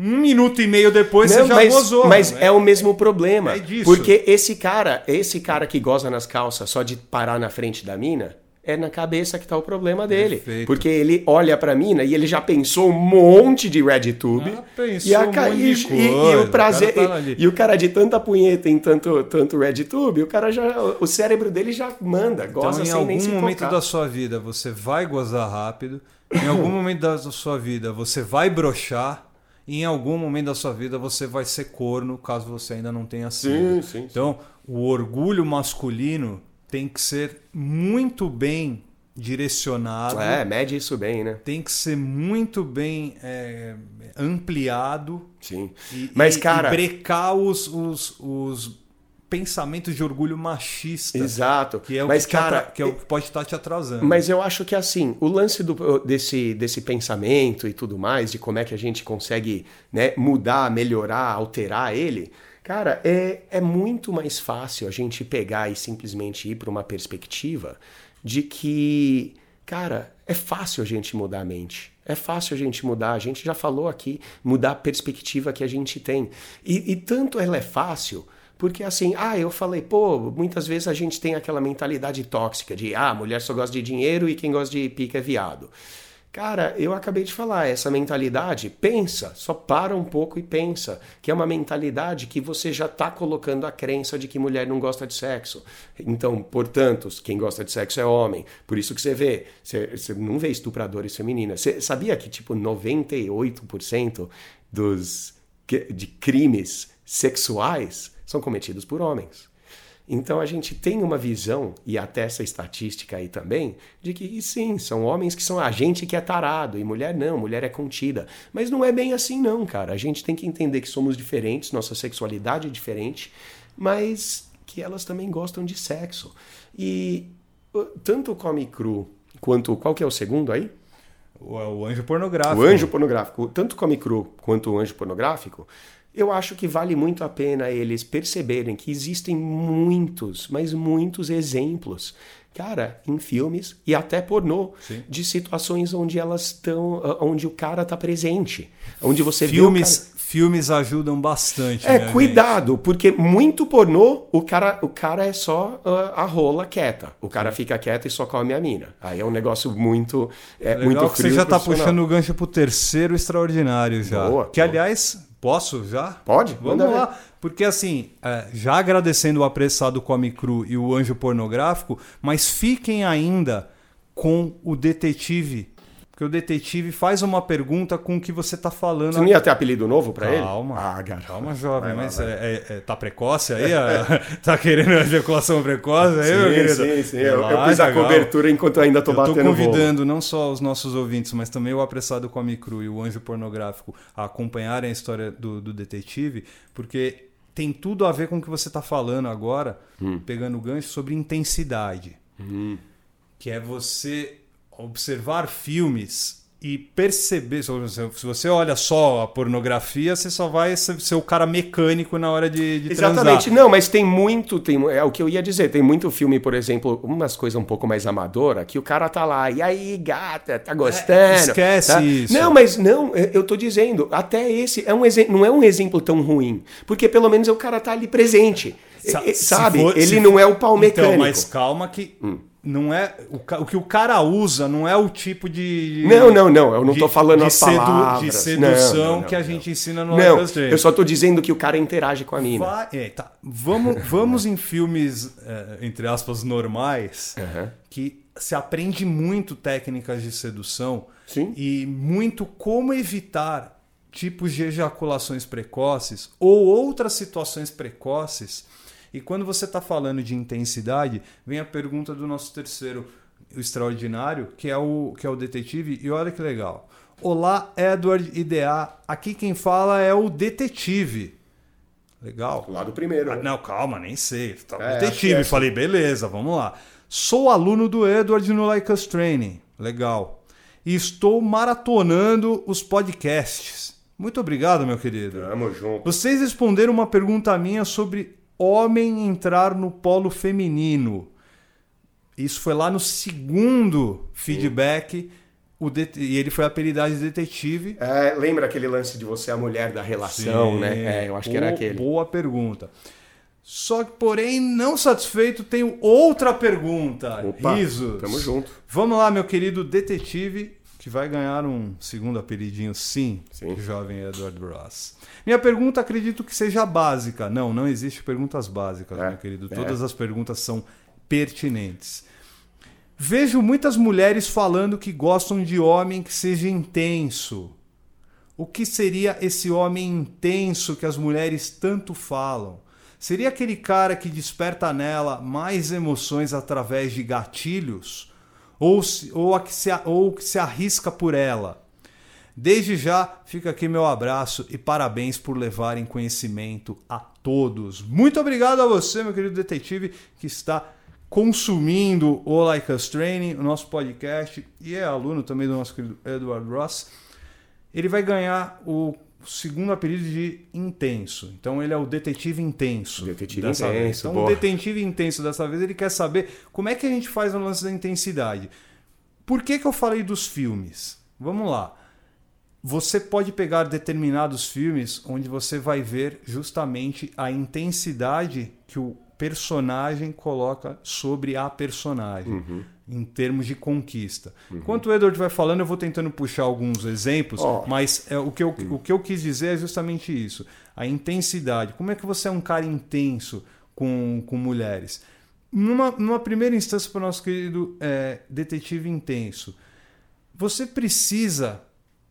um minuto e meio depois Não, você já mas, gozou. mas né? é o mesmo problema. É disso. Porque esse cara, esse cara que goza nas calças só de parar na frente da mina, é na cabeça que tá o problema dele. Perfeito. Porque ele olha pra mina e ele já pensou um monte de RedTube. Ah, pensou e, a um e- e- e o prazer. o cara tá e, o cara de tanta punheta em tanto, tanto RedTube, o cara já. O cérebro dele já manda, goza Então, em sem algum nem se momento tocar. da sua vida, você vai gozar rápido. Em algum momento da sua vida, você vai brochar. E em algum momento da sua vida, você vai ser corno, caso você ainda não tenha sido. Sim, sim, sim. Então, o orgulho masculino tem que ser muito bem direcionado. É, mede isso bem, né? Tem que ser muito bem é, ampliado. Sim. E, Mas, e- cara. e brecar os, os, os pensamentos de orgulho machista. Exato. Que é o Mas, que, te atra- cara, que é o que pode estar te atrasando. Mas eu acho que assim, o lance do, desse, desse pensamento e tudo mais, de como é que a gente consegue né, mudar, melhorar, alterar ele, cara, é, é muito mais fácil a gente pegar e simplesmente ir para uma perspectiva de que, cara, é fácil a gente mudar a mente. É fácil a gente mudar, a gente já falou aqui, mudar a perspectiva que a gente tem. E, e tanto ela é fácil porque assim, ah, eu falei, pô, muitas vezes a gente tem aquela mentalidade tóxica de, ah, mulher só gosta de dinheiro e quem gosta de pica é viado. Cara, eu acabei de falar, essa mentalidade, pensa, só para um pouco e pensa, que é uma mentalidade que você já está colocando a crença de que mulher não gosta de sexo. Então, portanto, quem gosta de sexo é homem. Por isso que você vê, você, você não vê estupradores femininas. Você sabia que, tipo, 98% dos, de crimes sexuais são cometidos por homens? Então a gente tem uma visão, e até essa estatística aí também, de que sim, são homens que são a gente que é tarado, e mulher não, mulher é contida. Mas não é bem assim, não, cara. A gente tem que entender que somos diferentes, nossa sexualidade é diferente, mas que elas também gostam de sexo. E tanto o Come Cru quanto. Qual que é o segundo aí? O, o anjo pornográfico. O anjo pornográfico. Tanto o Come Cru quanto o anjo pornográfico eu acho que vale muito a pena eles perceberem que existem muitos, mas muitos exemplos, cara, em filmes e até pornô, Sim. de situações onde elas estão, ah, onde o cara está presente, onde você filmes, vê cara... Filmes ajudam bastante. É, cuidado, gente. porque muito pornô, o cara, o cara é só uh, a rola quieta. O cara fica quieto e só come a mina. Aí é um negócio muito, é, Legal muito frio. Você já está puxando o gancho pro terceiro extraordinário já. Boa, que, boa. aliás, Posso já? Pode, vamos lá. Ver. Porque assim, é, já agradecendo o apressado Come Cru e o Anjo Pornográfico, mas fiquem ainda com o detetive porque o detetive faz uma pergunta com o que você está falando. Você não ia ter apelido novo para ele? Calma. Ah, garoto. Calma, jovem. Vai, mas vai. É, é, tá precoce aí? tá querendo ejaculação precoce aí, sim, meu querido? Sim, sim. Eu, eu pus a cobertura enquanto ainda tô eu batendo Eu tô convidando não só os nossos ouvintes, mas também o apressado com a Micru e o Anjo Pornográfico a acompanharem a história do, do detetive, porque tem tudo a ver com o que você está falando agora, hum. pegando o gancho sobre intensidade. Hum. Que é você observar filmes e perceber. Se você olha só a pornografia, você só vai ser o cara mecânico na hora de, de Exatamente. Transar. Não, mas tem muito. Tem, é o que eu ia dizer. Tem muito filme, por exemplo, umas coisas um pouco mais amadora, que o cara tá lá. E aí, gata, tá gostando? É, esquece tá? isso. Não, mas não, eu tô dizendo. Até esse é um não é um exemplo tão ruim. Porque pelo menos o cara tá ali presente. Sa sabe? For, Ele não é o pau mecânico. Então, mas calma que. Hum não é o, o, que o cara usa não é o tipo de não não não eu não estou falando as sedu, palavras de sedução não, não, não, que a gente ensina no não eu só estou dizendo que o cara interage com a mina Vai, é, tá. vamos vamos em filmes é, entre aspas normais que se aprende muito técnicas de sedução Sim. e muito como evitar tipos de ejaculações precoces ou outras situações precoces e quando você está falando de intensidade, vem a pergunta do nosso terceiro extraordinário, que é o, que é o detetive. E olha que legal. Olá, Edward IDA. Aqui quem fala é o detetive. Legal. Lá do primeiro. Ah, não, calma, nem sei. Tá, é, detetive. É Falei, beleza, vamos lá. Sou aluno do Edward no Like Us Training. Legal. E estou maratonando os podcasts. Muito obrigado, meu querido. Tamo junto. Vocês responderam uma pergunta minha sobre homem entrar no polo feminino. Isso foi lá no segundo feedback. O det... E ele foi apelidado de detetive. É, lembra aquele lance de você a mulher da relação, Sim. né? É, eu acho que era aquele. Boa pergunta. Só que, porém, não satisfeito, tenho outra pergunta. Opa, Risos. Tamo junto. Vamos lá, meu querido detetive, que vai ganhar um segundo apelidinho, sim, sim. jovem Edward Ross. Minha pergunta acredito que seja básica. Não, não existe perguntas básicas, é, meu querido. É. Todas as perguntas são pertinentes. Vejo muitas mulheres falando que gostam de homem que seja intenso. O que seria esse homem intenso que as mulheres tanto falam? Seria aquele cara que desperta nela mais emoções através de gatilhos? Ou, se, ou, a que se, ou que se arrisca por ela? Desde já, fica aqui meu abraço e parabéns por levarem conhecimento a todos. Muito obrigado a você, meu querido detetive, que está consumindo o Like Us Training, o nosso podcast, e é aluno também do nosso querido Edward Ross. Ele vai ganhar o segundo apelido de intenso. Então ele é o detetive intenso. Detetive intenso. Vez. Então boa. o detetive intenso dessa vez ele quer saber como é que a gente faz o lance da intensidade. Por que, que eu falei dos filmes? Vamos lá você pode pegar determinados filmes onde você vai ver justamente a intensidade que o personagem coloca sobre a personagem. Uhum. Em termos de conquista. Enquanto o Edward vai falando, eu vou tentando puxar alguns exemplos, Ó. mas é, o, que eu, o que eu quis dizer é justamente isso. A intensidade. Como é que você é um cara intenso com, com mulheres? Numa, numa primeira instância, para o nosso querido é, detetive intenso, você precisa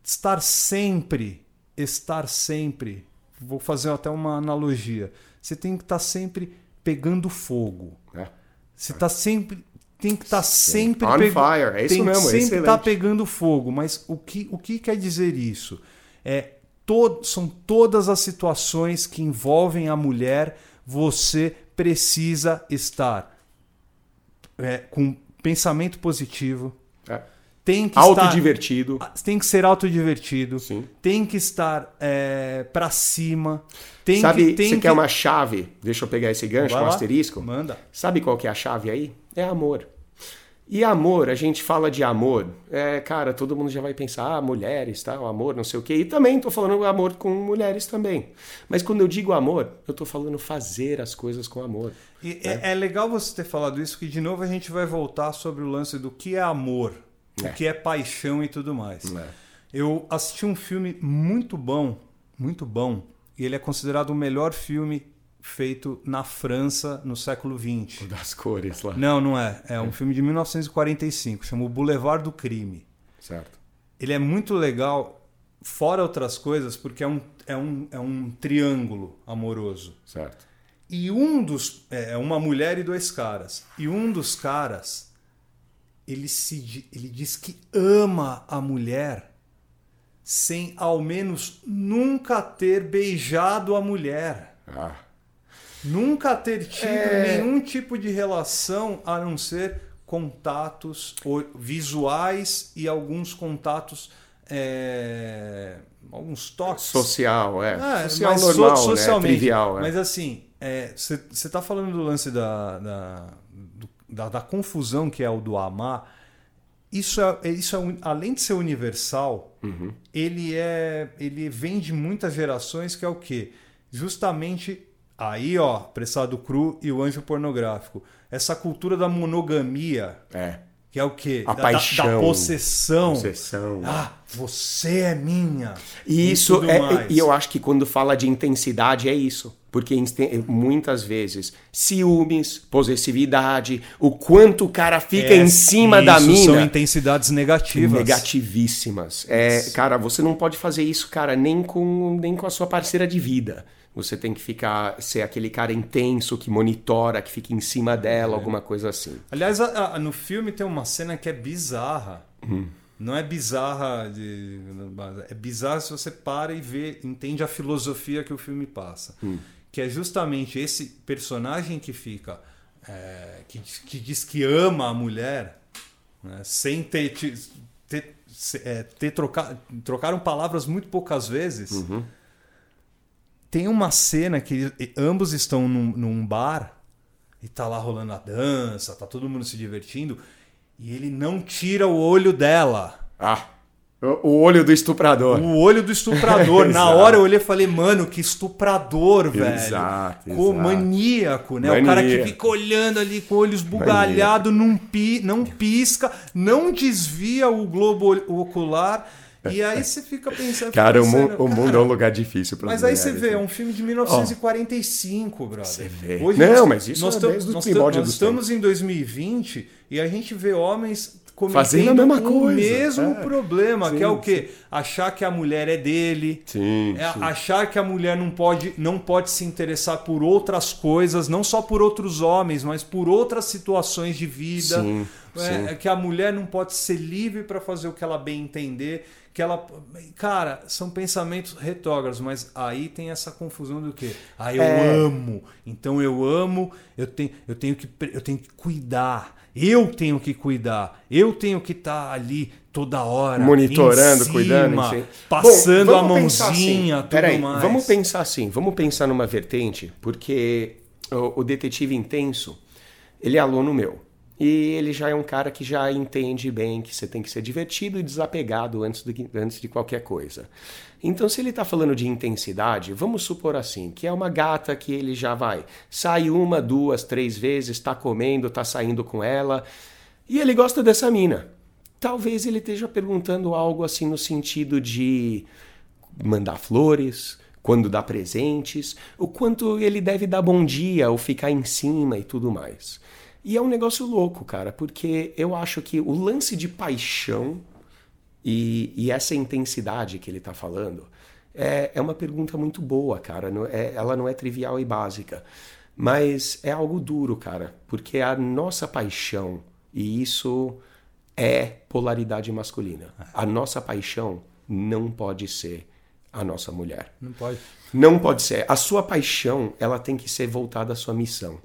estar sempre, estar sempre, vou fazer até uma analogia, você tem que estar sempre pegando fogo. É. Você tá sempre. Tem que estar sempre On peg- fire, é isso tem mesmo, que sempre estar pegando fogo. Mas o que, o que quer dizer isso? É, to- são todas as situações que envolvem a mulher, você precisa estar é, com pensamento positivo, É. tem que estar Autodivertido. ah, tem que ser autodivertido, Sim. tem que estar é, para cima, tem Sabe, que tem você que... quer uma chave? Deixa eu pegar esse gancho, Vai um lá, asterisco. Manda. Sabe qual que é a chave aí? É amor. E amor, a gente fala de amor, é, cara, todo mundo já vai pensar, ah, mulheres, tal, amor, não sei o quê. E também tô falando amor com mulheres também. Mas quando eu digo amor, eu tô falando fazer as coisas com amor. E é. é legal você ter falado isso, porque de novo a gente vai voltar sobre o lance do que é amor, É. o que é paixão e tudo mais. É. Eu assisti um filme muito bom, muito bom, e ele é considerado o melhor filme feito na França no século XX. Das cores lá. Não, não é. É um filme de 1945, chama O Boulevard do Crime. Certo. Ele é muito legal, fora outras coisas, porque é um, é um, é um triângulo amoroso. Certo. E um dos. É uma mulher e dois caras. E um dos caras. Ele, se, ele diz que ama a mulher sem ao menos nunca ter beijado a mulher. Ah, Nunca ter tido É. nenhum tipo de relação a não ser contatos visuais e alguns contatos. é, alguns toques. social, é. Ah, social mas so- normal, socialmente. né? Trivial, é. Mas assim, você está falando do lance da, da, da, da confusão que é o do amar. Isso é, isso é além de ser universal, Uhum. ele é ele vem de muitas gerações que é o quê? Justamente aí, ó, Pressado Cru e o Anjo Pornográfico. Essa cultura da monogamia, É. que é o quê? A Da- paixão. da possessão. Possessão. Ah, você é minha. E isso tudo é, mais. e eu acho que quando fala de intensidade é isso, porque muitas vezes ciúmes, possessividade, o quanto o cara fica É, em cima da mina, São intensidades negativas. negativíssimas. É, cara, você não pode fazer isso, cara, nem com nem com a sua parceira de vida. Você tem que ficar ser aquele cara intenso que monitora, que fica em cima dela, alguma coisa assim. Aliás, a- a- no filme tem uma cena que é bizarra. Hum. Não é bizarra de. É bizarra se você para e vê, entende a filosofia que o filme passa. Hum. Que é justamente esse personagem que fica. é, que, diz- que diz que ama a mulher, né, sem ter. ti- ter, é, ter trocado. Trocaram palavras muito poucas vezes. Uhum. Tem uma cena que ambos estão num, num bar e tá lá rolando a dança, tá todo mundo se divertindo e ele não tira o olho dela. Ah, o o olho do estuprador. O olho do estuprador. Na hora eu olhei e falei, mano, que estuprador, velho. Exato, Com exato. maníaco, né? O cara que Mania. fica olhando ali com olhos bugalhados, não, pi, não pisca, não desvia o globo ocular. E aí você fica pensando. Cara, o, pensando, o mundo cara, é um lugar difícil para Mas aí você vê, é um filme de 1945, brother. Você vê. Hoje Não, nós- mas isso nós é tam- desde o nós nós estamos em 2020 e a gente vê homens cometendo Fazendo a mesma o coisa, mesmo é. problema, que Sim, é o quê? Achar que a mulher é dele. Sim, É sim. achar que a mulher não pode, não pode se interessar por outras coisas, não só por outros homens, mas por outras situações de vida. Sim, sim. é que a mulher não pode ser livre para fazer o que ela bem entender, que ela, cara, são pensamentos retrógrados, mas aí tem essa confusão do quê? Ah, eu É. amo. Então eu amo, eu tenho, eu tenho que eu tenho que cuidar. Eu tenho que cuidar. Eu tenho que estar ali toda hora, Monitorando, cima, cuidando, enfim. passando Bom, a mãozinha, assim. tudo Peraí, mais. Vamos pensar assim, vamos pensar numa vertente, porque o, o detetive intenso, ele é aluno meu. E ele já é um cara que já entende bem que você tem que ser divertido e desapegado antes, que- antes de qualquer coisa. Então, se ele está falando de intensidade, vamos supor assim, que é uma gata que ele já vai, sai uma, duas, três vezes, está comendo, está saindo com ela, E ele gosta dessa mina. Talvez ele esteja perguntando algo assim no sentido de mandar flores, quando dá presentes, o quanto ele deve dar bom dia ou ficar em cima e tudo mais. E é um negócio louco, cara, porque eu acho que o lance de paixão e, e essa intensidade que ele está falando é, é uma pergunta muito boa, cara. Não, é, ela não é trivial e básica. Mas é algo duro, cara, porque a nossa paixão, e isso é polaridade masculina, a nossa paixão não pode ser a nossa mulher. Não pode. Não pode ser. A sua paixão, ela tem que ser voltada à sua missão.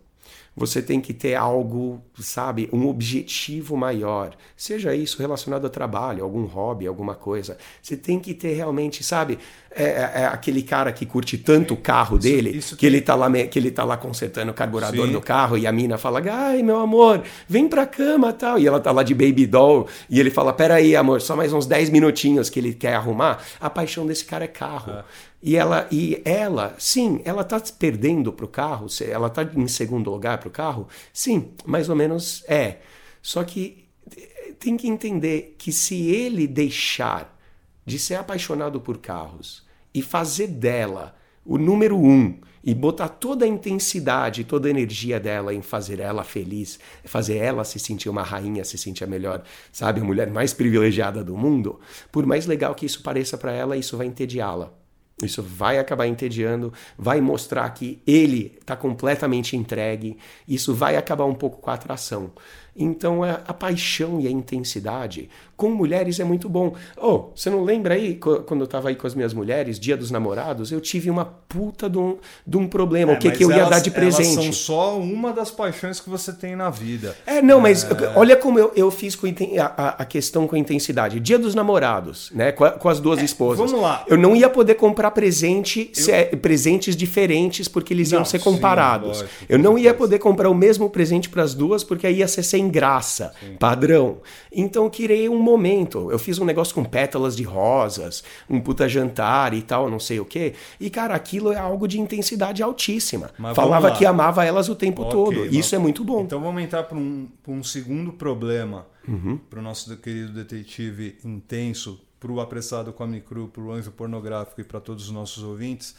Você tem que ter algo, sabe, um objetivo maior. Seja isso relacionado a trabalho, algum hobby, alguma coisa. Você tem que ter realmente, sabe, é, é, é aquele cara que curte tanto o carro dele, isso, que, ele tá lá, que ele tá lá consertando o carburador Sim. do carro e a mina fala, ai, meu amor, vem pra cama tal. E ela tá lá de baby doll e ele fala, peraí, amor, só mais uns 10 minutinhos que ele quer arrumar. A paixão desse cara é carro. É. E ela, e ela, sim, ela está perdendo para o carro, ela está em segundo lugar para o carro, sim, mais ou menos é. Só que eh, tem que entender que se ele deixar de ser apaixonado por carros e fazer dela o número um e botar toda a intensidade, toda a energia dela em fazer ela feliz, fazer ela se sentir uma rainha, se sentir a melhor, sabe, a mulher mais privilegiada do mundo, por mais legal que isso pareça para ela, isso vai entediá-la. Isso vai acabar entediando, vai mostrar que ele está completamente entregue, isso vai acabar um pouco com a atração. Então é, a paixão e a intensidade com mulheres é muito bom. Oh, você não lembra aí, quando eu estava aí com as minhas mulheres, dia dos namorados, eu tive uma puta de um, de um problema. É, o que, que eu ia dar de presente? Elas são só uma das paixões que você tem na vida. É, não, mas é... olha como eu, eu fiz com a, a, questão com intensidade. Dia dos namorados, né? Com, a, com as duas é, esposas. Vamos lá. Eu não ia poder comprar presente, eu... se, presentes diferentes, porque eles não, iam ser comparados. Sim, lógico, eu não ia poder comprar o mesmo presente para as duas, porque aí ia ser sem graça, sim. padrão. Então eu criei um momento. Eu fiz um negócio com pétalas de rosas, um puta jantar e tal, não sei o quê. E, cara, aquilo é algo de intensidade altíssima. Mas Falava que amava elas o tempo okay, todo. Isso é muito bom. Então vamos entrar para um, um segundo problema uhum. para o nosso querido detetive intenso, para o apressado Come Cru, para o anjo pornográfico e para todos os nossos ouvintes,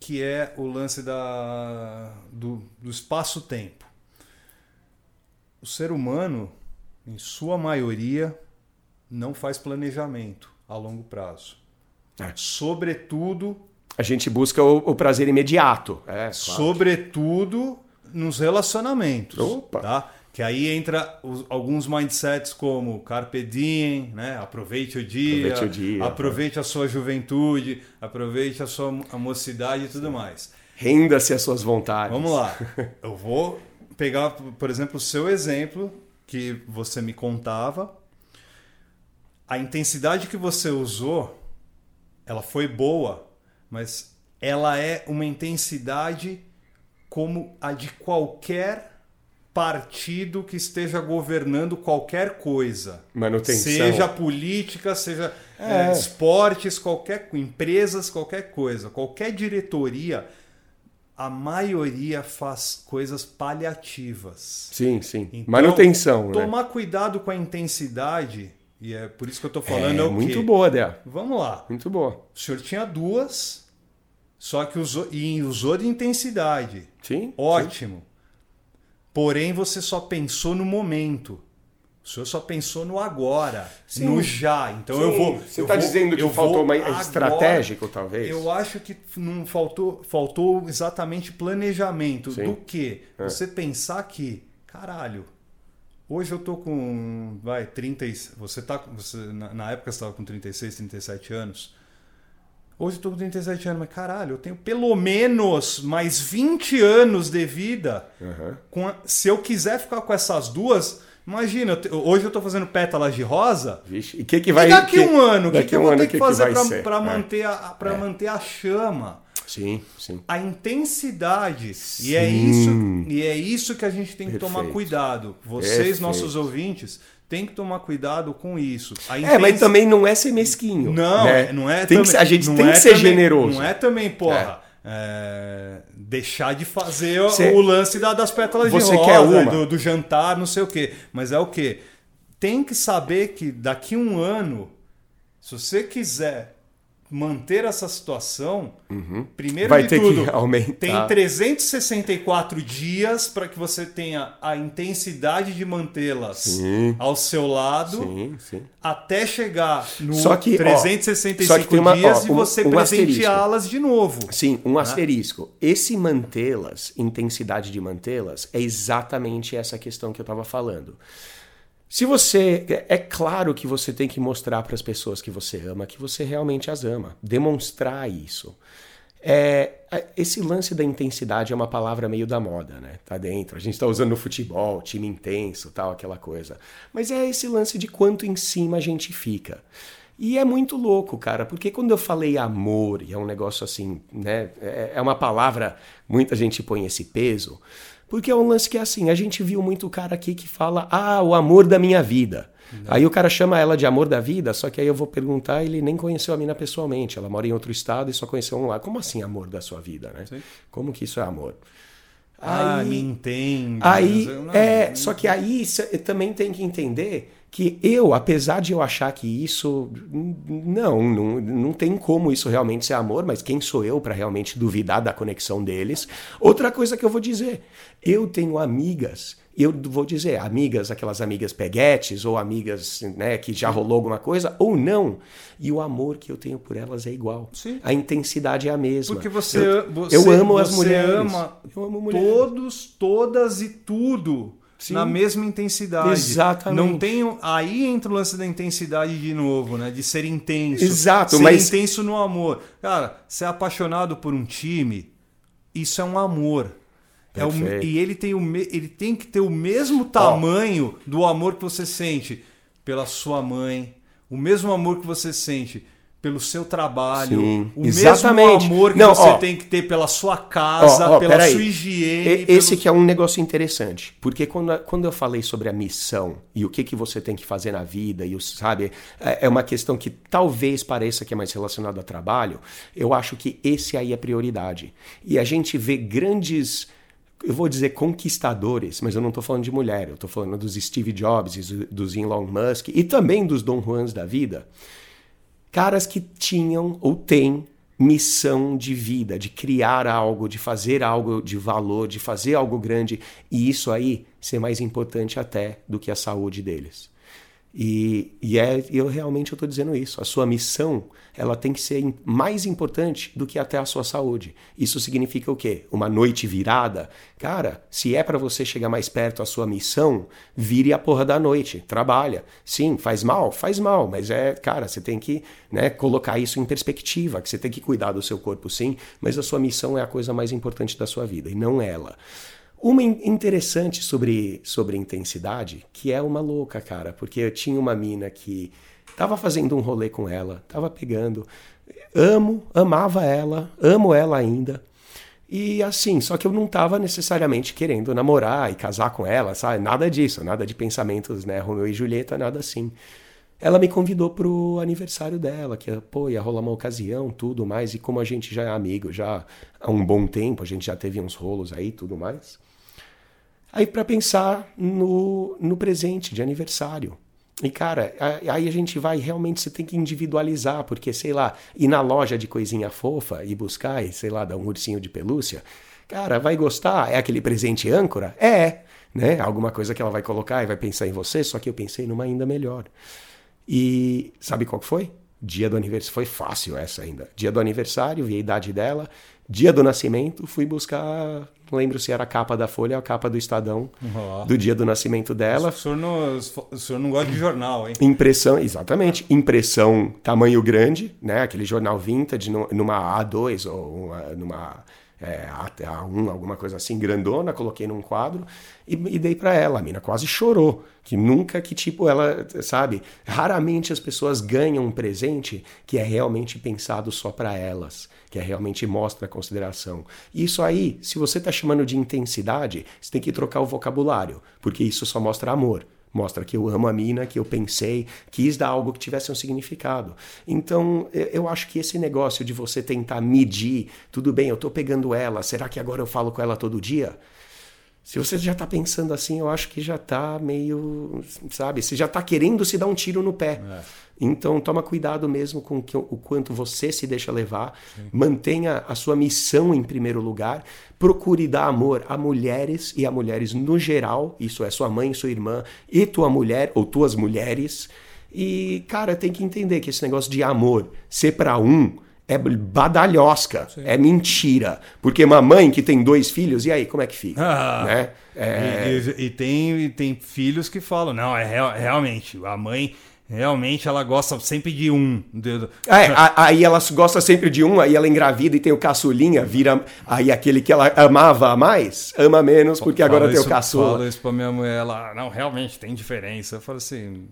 que é o lance da, do, do espaço-tempo. O ser humano, em sua maioria, não faz planejamento a longo prazo. É. Sobretudo. A gente busca o, o prazer imediato. É, claro. Sobretudo nos relacionamentos. Opa. Tá? Que aí entra os, alguns mindsets como carpe diem, né? aproveite o dia, aproveite, o dia, aproveite a sua juventude, aproveite a sua a mocidade e tudo mais. Renda-se às suas vontades. Vamos lá. Eu vou pegar, por exemplo, o seu exemplo que você me contava a intensidade que você usou, ela foi boa, mas ela é uma intensidade como a de qualquer partido que esteja governando qualquer coisa. Manutenção. Seja política, seja é. É, esportes, qualquer empresas, qualquer coisa. Qualquer diretoria, a maioria faz coisas paliativas. Sim, sim. Então, Manutenção. Né? Tomar né? cuidado com a intensidade e é por isso que eu estou falando. É, é muito quê? boa, Dé. Vamos lá. Muito boa. O senhor tinha duas, só que usou, e usou de intensidade. Sim. Ótimo. Sim. Porém, você só pensou no momento. O senhor só pensou no agora, Sim. no já. Então Sim. eu vou. Você está dizendo que faltou mais estratégico, talvez? Eu acho que não faltou, faltou exatamente planejamento. Sim. Do que? É. Você pensar que, caralho, Hoje eu tô com, vai, 30, você tá, você na, época você estava com 36, 37 anos. Hoje eu tô com 37 anos, mas caralho, eu tenho pelo menos mais 20 anos de vida. Uhum. A, se eu quiser ficar com essas duas, imagina, eu, hoje eu tô fazendo pétalas de rosa. Vixe, e que que vai... E daqui que, um ano, o que, que, eu vou ter que, que fazer para é. manter, a, pra é. manter a chama? Sim, sim. A intensidade. Sim. E é isso, e é isso que a gente tem que Perfeito. tomar cuidado. Vocês, Perfeito. nossos ouvintes, tem que tomar cuidado com isso. É, mas também não é ser mesquinho. Não, né? não é. Tem também, que, a gente tem que é ser também, generoso. Não é também, porra. É. é, deixar de fazer Cê- o lance da- das pétalas de rosa? Do, do jantar, não sei o quê. Mas é o quê? Tem que saber que daqui um ano, se você quiser manter essa situação, primeiro Vai de ter que tudo, aumentar. tem 364 dias para que você tenha a intensidade de mantê-las ao seu lado Sim, sim. até chegar no Só que, ó, 365 só que uma- dias ó, e você um presenteá-las de novo. Sim, um asterisco. Esse mantê-las, intensidade de mantê-las, é exatamente essa questão que eu estava falando. Se você. É claro que você tem que mostrar para as pessoas que você ama que você realmente as ama. Demonstrar isso. É, esse lance da intensidade é uma palavra meio da moda, né? Tá dentro. A gente tá usando no futebol, time intenso, tal, aquela coisa. Mas é esse lance de quanto em cima a gente fica. E é muito louco, cara, porque quando eu falei amor, e é um negócio assim, né? É é uma palavra, muita gente põe esse peso, porque é um lance que é assim, a gente viu muito cara aqui que fala, ah, o amor da minha vida. Aí o cara chama ela de amor da vida, só que aí eu vou perguntar, ele nem conheceu a mina pessoalmente, ela mora em outro estado e só conheceu um lá. Como assim amor da sua vida, né? Como que isso é amor? Ah, Aí- me entende. Aí, não- é, só que aí cê também tem que entender que eu, apesar de eu achar que isso não, não, não tem como isso realmente ser amor, mas quem sou eu para realmente duvidar da conexão deles? Outra coisa que eu vou dizer, eu tenho amigas, eu vou dizer, amigas, aquelas amigas peguetes ou amigas, né, que já rolou alguma coisa ou não, e o amor que eu tenho por elas é igual. Sim. A intensidade é a mesma. Porque você, eu, você, eu amo as você mulheres. ama eu amo mulheres. todos, todas e tudo Sim. na mesma intensidade. Exatamente. Não tem aí entra o lance da intensidade de novo, né? De ser intenso. Exato, ser mas- intenso no amor. Cara, ser apaixonado por um time, isso é um amor. É o- e ele tem, o me- ele tem que ter o mesmo tamanho do amor que você sente pela sua mãe, o mesmo amor que você sente pelo seu trabalho, Sim, o exatamente. mesmo amor que Não, você ó. tem que ter pela sua casa, Ó, ó, pela sua higiene. E- pelo- Esse que é um negócio interessante, porque quando, quando eu falei sobre a missão e o que, que você tem que fazer na vida, e o, sabe, é é uma questão que talvez pareça que é mais relacionada a trabalho, eu acho que esse aí é prioridade. E a gente vê grandes, eu vou dizer conquistadores, mas eu não estou falando de mulher, eu estou falando dos Steve Jobs, dos Elon Musk e também dos Don Juans da vida caras que tinham ou têm missão de vida, de criar algo, de fazer algo de valor, de fazer algo grande, e isso aí ser mais importante até do que a saúde deles. E, e é, eu realmente estou dizendo isso. A sua missão ela tem que ser mais importante do que até a sua saúde. Isso significa o quê? Uma noite virada? Cara, se é para você chegar mais perto à sua missão, vire a porra da noite. Trabalha. Sim, faz mal? Faz mal. Mas é, cara, você tem que né, colocar isso em perspectiva, que você tem que cuidar do seu corpo, sim, mas a sua missão é a coisa mais importante da sua vida, e não ela. Uma in- interessante sobre, sobre intensidade, que é uma louca, cara, porque eu tinha uma mina que tava fazendo um rolê com ela, tava pegando, amo, amava ela, amo ela ainda. E assim, só que eu não tava necessariamente querendo namorar e casar com ela, sabe? Nada disso, nada de pensamentos, né? Romeu e Julieta, nada assim. Ela me convidou pro aniversário dela, que pô, ia rolar uma ocasião, tudo mais, e como a gente já é amigo já há um bom tempo, a gente já teve uns rolos aí, tudo mais. Aí para pensar no, no presente de aniversário. E cara, aí a gente vai realmente você tem que individualizar, porque sei lá, ir na loja de coisinha fofa e buscar, e sei lá, dar um ursinho de pelúcia, cara, vai gostar? É aquele presente âncora? É, né? Alguma coisa que ela vai colocar e vai pensar em você, só que eu pensei numa ainda melhor. E sabe qual que foi? Dia do aniversário. Foi fácil essa ainda. Dia do aniversário, vi a idade dela. Dia do nascimento, fui buscar. Não lembro se era a capa da Folha ou a capa do Estadão. Ó. Do dia do nascimento dela. O senhor, não, o senhor não gosta de jornal, hein? Impressão, exatamente. Impressão tamanho grande, né? Aquele jornal vintage nu- numa A2 ou uma- numa é, A- A1, alguma coisa assim, grandona, coloquei num quadro e, e dei pra ela. A mina quase chorou. Que nunca que, tipo, ela, sabe? Raramente as pessoas ganham um presente que é realmente pensado só pra elas, que é realmente mostra consideração. Isso aí, se você tá chamando de intensidade, você tem que trocar o vocabulário, porque isso só mostra amor. Mostra que eu amo a mina, que eu pensei, quis dar algo que tivesse um significado. Então, eu acho que esse negócio de você tentar medir, tudo bem, eu tô pegando ela, será que agora eu falo com ela todo dia? Se você já tá pensando assim, eu acho que já tá meio, sabe, você já tá querendo se dar um tiro no pé. É. Então, toma cuidado mesmo com que, o quanto você se deixa levar. Sim. Mantenha a sua missão em primeiro lugar. Procure dar amor a mulheres e a mulheres no geral. Isso é sua mãe, sua irmã e tua mulher ou tuas mulheres. E, cara, tem que entender que esse negócio de amor ser para um é badalhosca, Sim. é mentira. Porque uma mãe que tem dois filhos, e aí, como é que fica? Ah, né? É... E, e, e, tem, e tem filhos que falam, não, é real, realmente, a mãe Realmente ela gosta sempre de um. É, aí ela gosta sempre de um, aí ela engravida e tem o caçulinha, vira. Aí aquele que ela amava mais, ama menos, porque agora tem o caçula. Fala isso pra minha mãe, ela, não, realmente tem diferença. Eu falo assim,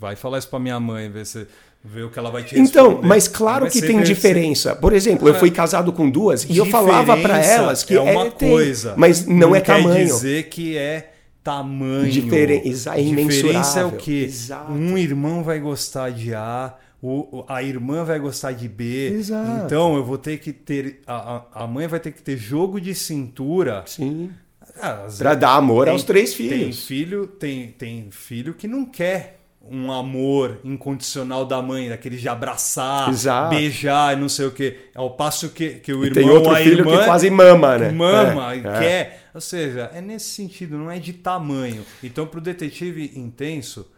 vai falar isso pra minha mãe, ver se. Ver o que ela vai te Então, responder. mas claro que tem diferença. Por exemplo, eu fui casado com duas e eu falava para elas que é uma é, coisa, tem, mas não, não é tamanho. Quer dizer que é tamanho. Diferen diferença é o que um irmão vai gostar de A, o, a irmã vai gostar de B. Exato. Então eu vou ter que ter a, a mãe vai ter que ter jogo de cintura. Sim. Para dar amor tem, aos três filhos. Tem filho, tem, tem filho que não quer um amor incondicional da mãe, daquele de abraçar, Exato. beijar, não sei o quê. Ao passo que, que o irmão, tem outro filho irmã, que quase mama, né? Mama, é, quer. É. Ou seja, é nesse sentido, não é de tamanho. Então, para o detetive intenso,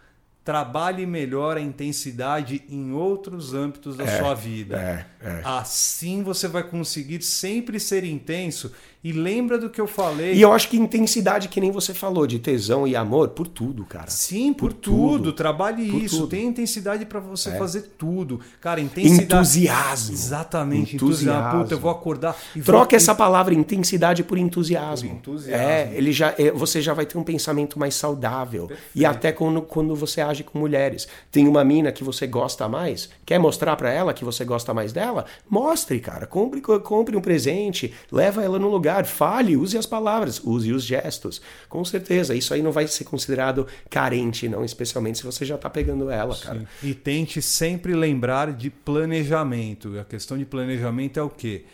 trabalhe melhor a intensidade em outros âmbitos da é, sua vida. É, é. Assim você vai conseguir sempre ser intenso e lembra do que eu falei. E eu acho que intensidade, que nem você falou, de tesão e amor, por tudo, cara. Sim, por, por tudo. tudo. Trabalhe por isso. Tudo. Tem intensidade para você é. fazer tudo. Cara, intensidade. Entusiasmo. Exatamente, entusiasmo. entusiasmo. Puta, eu vou acordar. Troca vou... essa palavra intensidade por entusiasmo. Por entusiasmo. É, ele já, é, você já vai ter um pensamento mais saudável. Perfeito. E até quando, quando você age com mulheres. Tem uma mina que você gosta mais, quer mostrar para ela que você gosta mais dela? Mostre, cara. Compre, compre um presente, leva ela no lugar fale, use as palavras, use os gestos. Com certeza, isso aí não vai ser considerado carente, não, especialmente se você já está pegando ela, Sim. cara. E tente sempre lembrar de planejamento. A questão de planejamento é o quê?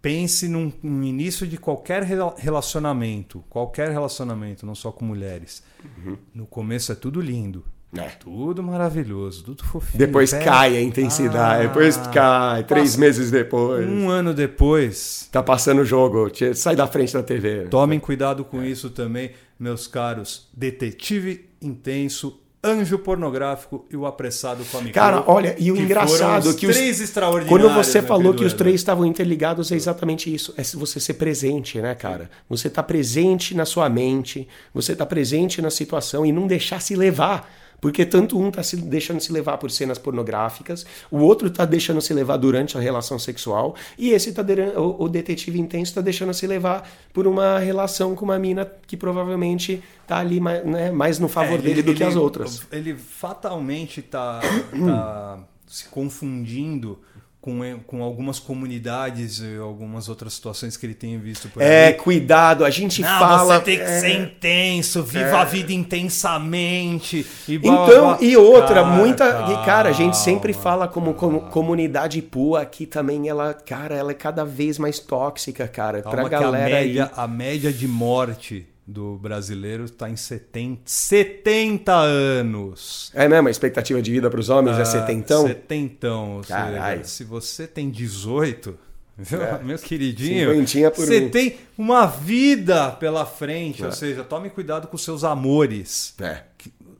Pense num, no início de qualquer relacionamento, qualquer relacionamento, não só com mulheres. Uhum. No começo é tudo lindo. É. Tudo maravilhoso, tudo fofinho. Depois cai a intensidade, ah, depois cai, três meses depois. Um ano depois. Tá passando o jogo, sai da frente da TV. Tomem cuidado com é. isso também, meus caros. Detetive intenso, Anjo Pornográfico e o Apressado com a Micro. Cara, olha, e o engraçado que os três extraordinários. Quando você falou que os três estavam interligados, é exatamente isso. É você ser presente, né, cara? Você tá presente na sua mente, você tá presente na situação e não deixar se levar. Porque tanto um está se deixando se levar por cenas pornográficas, o outro está deixando se levar durante a relação sexual, e esse tá o, o detetive intenso está deixando se levar por uma relação com uma mina que provavelmente está ali mais, né, mais no favor é, dele do ele, que as outras. Ele fatalmente está tá se confundindo com, com algumas comunidades e algumas outras situações que ele tem visto por é. É, cuidado, a gente Não, fala. Você tem que é, ser intenso, viva é. a vida intensamente. E blá, então, blá, blá. e outra, cara, muita. Calma, cara, a gente sempre fala como, como comunidade PUA aqui também, ela, cara, ela é cada vez mais tóxica, cara. Calma pra galera a média, aí. A média de morte do brasileiro está em 70, 70 anos. É mesmo? A expectativa de vida para os homens é ah, é setentão? Setentão. Seja, se você tem 18, é. meu queridinho, você mim. tem uma vida pela frente. É. Ou seja, tome cuidado com seus amores. É.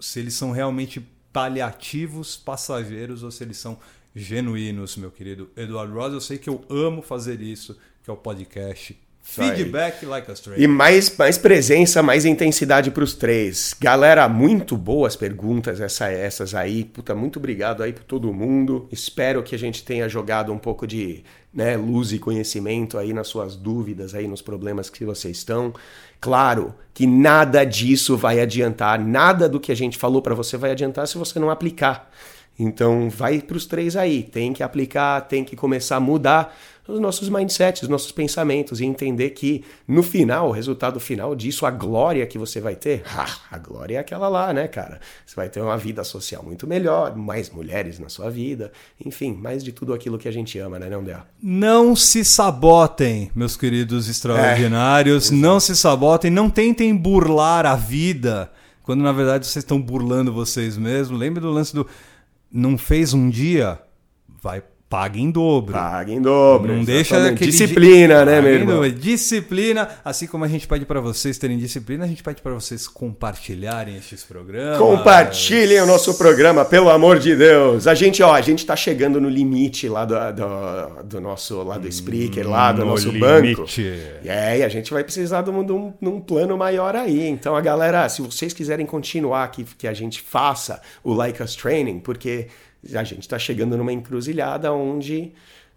Se eles são realmente paliativos, passageiros ou se eles são genuínos, meu querido Eduardo Rosa. Eu sei que eu amo fazer isso, que é o podcast Feedback like a stranger. E mais, mais presença, mais intensidade para os três. Galera, muito boas perguntas essa, essas aí. Puta, muito obrigado aí por todo mundo. Espero que a gente tenha jogado um pouco de né, luz e conhecimento aí nas suas dúvidas, aí nos problemas que vocês estão. Claro que nada disso vai adiantar, nada do que a gente falou para você vai adiantar se você não aplicar. Então, vai para os três aí. Tem que aplicar, tem que começar a mudar os nossos mindsets, os nossos pensamentos e entender que no final, o resultado final disso, a glória que você vai ter, a glória é aquela lá, né, cara? Você vai ter uma vida social muito melhor, mais mulheres na sua vida, enfim, mais de tudo aquilo que a gente ama, né, não? Não se sabotem, meus queridos extraordinários, é, não se sabotem, não tentem burlar a vida, quando na verdade vocês estão burlando vocês mesmos. Lembre do lance do não fez um dia, vai Paga em dobro. Paga em dobro. Não deixa aquele disciplina, né, meu irmão? Disciplina, assim como a gente pede para vocês terem disciplina, a gente pede para vocês compartilharem estes programas. Compartilhem o nosso programa, pelo amor de Deus. A gente, ó, a gente tá chegando no limite lá do, do, do nosso lá do Spreaker, lá do no nosso limite. banco. É, e a gente vai precisar de um, de, um, de um plano maior aí. Então, a galera, se vocês quiserem continuar que, que a gente faça o Like Us Training, porque a gente está chegando numa encruzilhada onde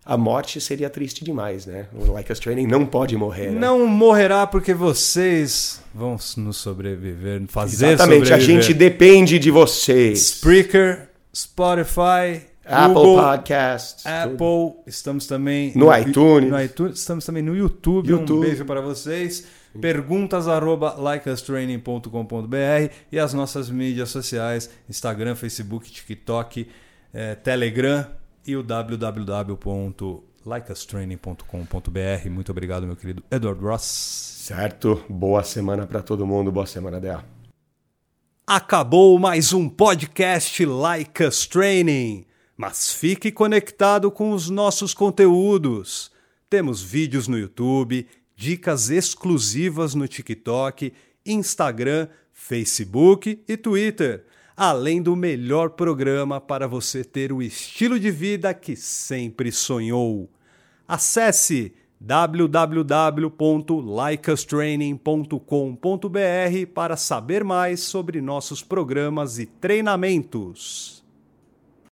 a morte seria triste demais, né? O Like Us Training não pode morrer. Né? Não morrerá porque vocês vão nos sobreviver, fazer Exatamente, sobreviver. a gente depende de vocês. Spreaker, Spotify, Apple Google, Podcasts, Apple, tudo. estamos também no, no, iTunes. no, iTunes, estamos também no YouTube. YouTube. Um beijo para vocês. Perguntas arroba likeustraining.com.br e as nossas mídias sociais, Instagram, Facebook, TikTok, é, Telegram e o www.likeustraining.com.br. Muito obrigado, meu querido Edward Ross. Certo. Boa semana para todo mundo. Boa semana, Dea. Acabou mais um podcast Like Us Training. Mas fique conectado com os nossos conteúdos. Temos vídeos no YouTube, dicas exclusivas no TikTok, Instagram, Facebook e Twitter além do melhor programa para você ter o estilo de vida que sempre sonhou. Acesse www.likeustraining.com.br para saber mais sobre nossos programas e treinamentos.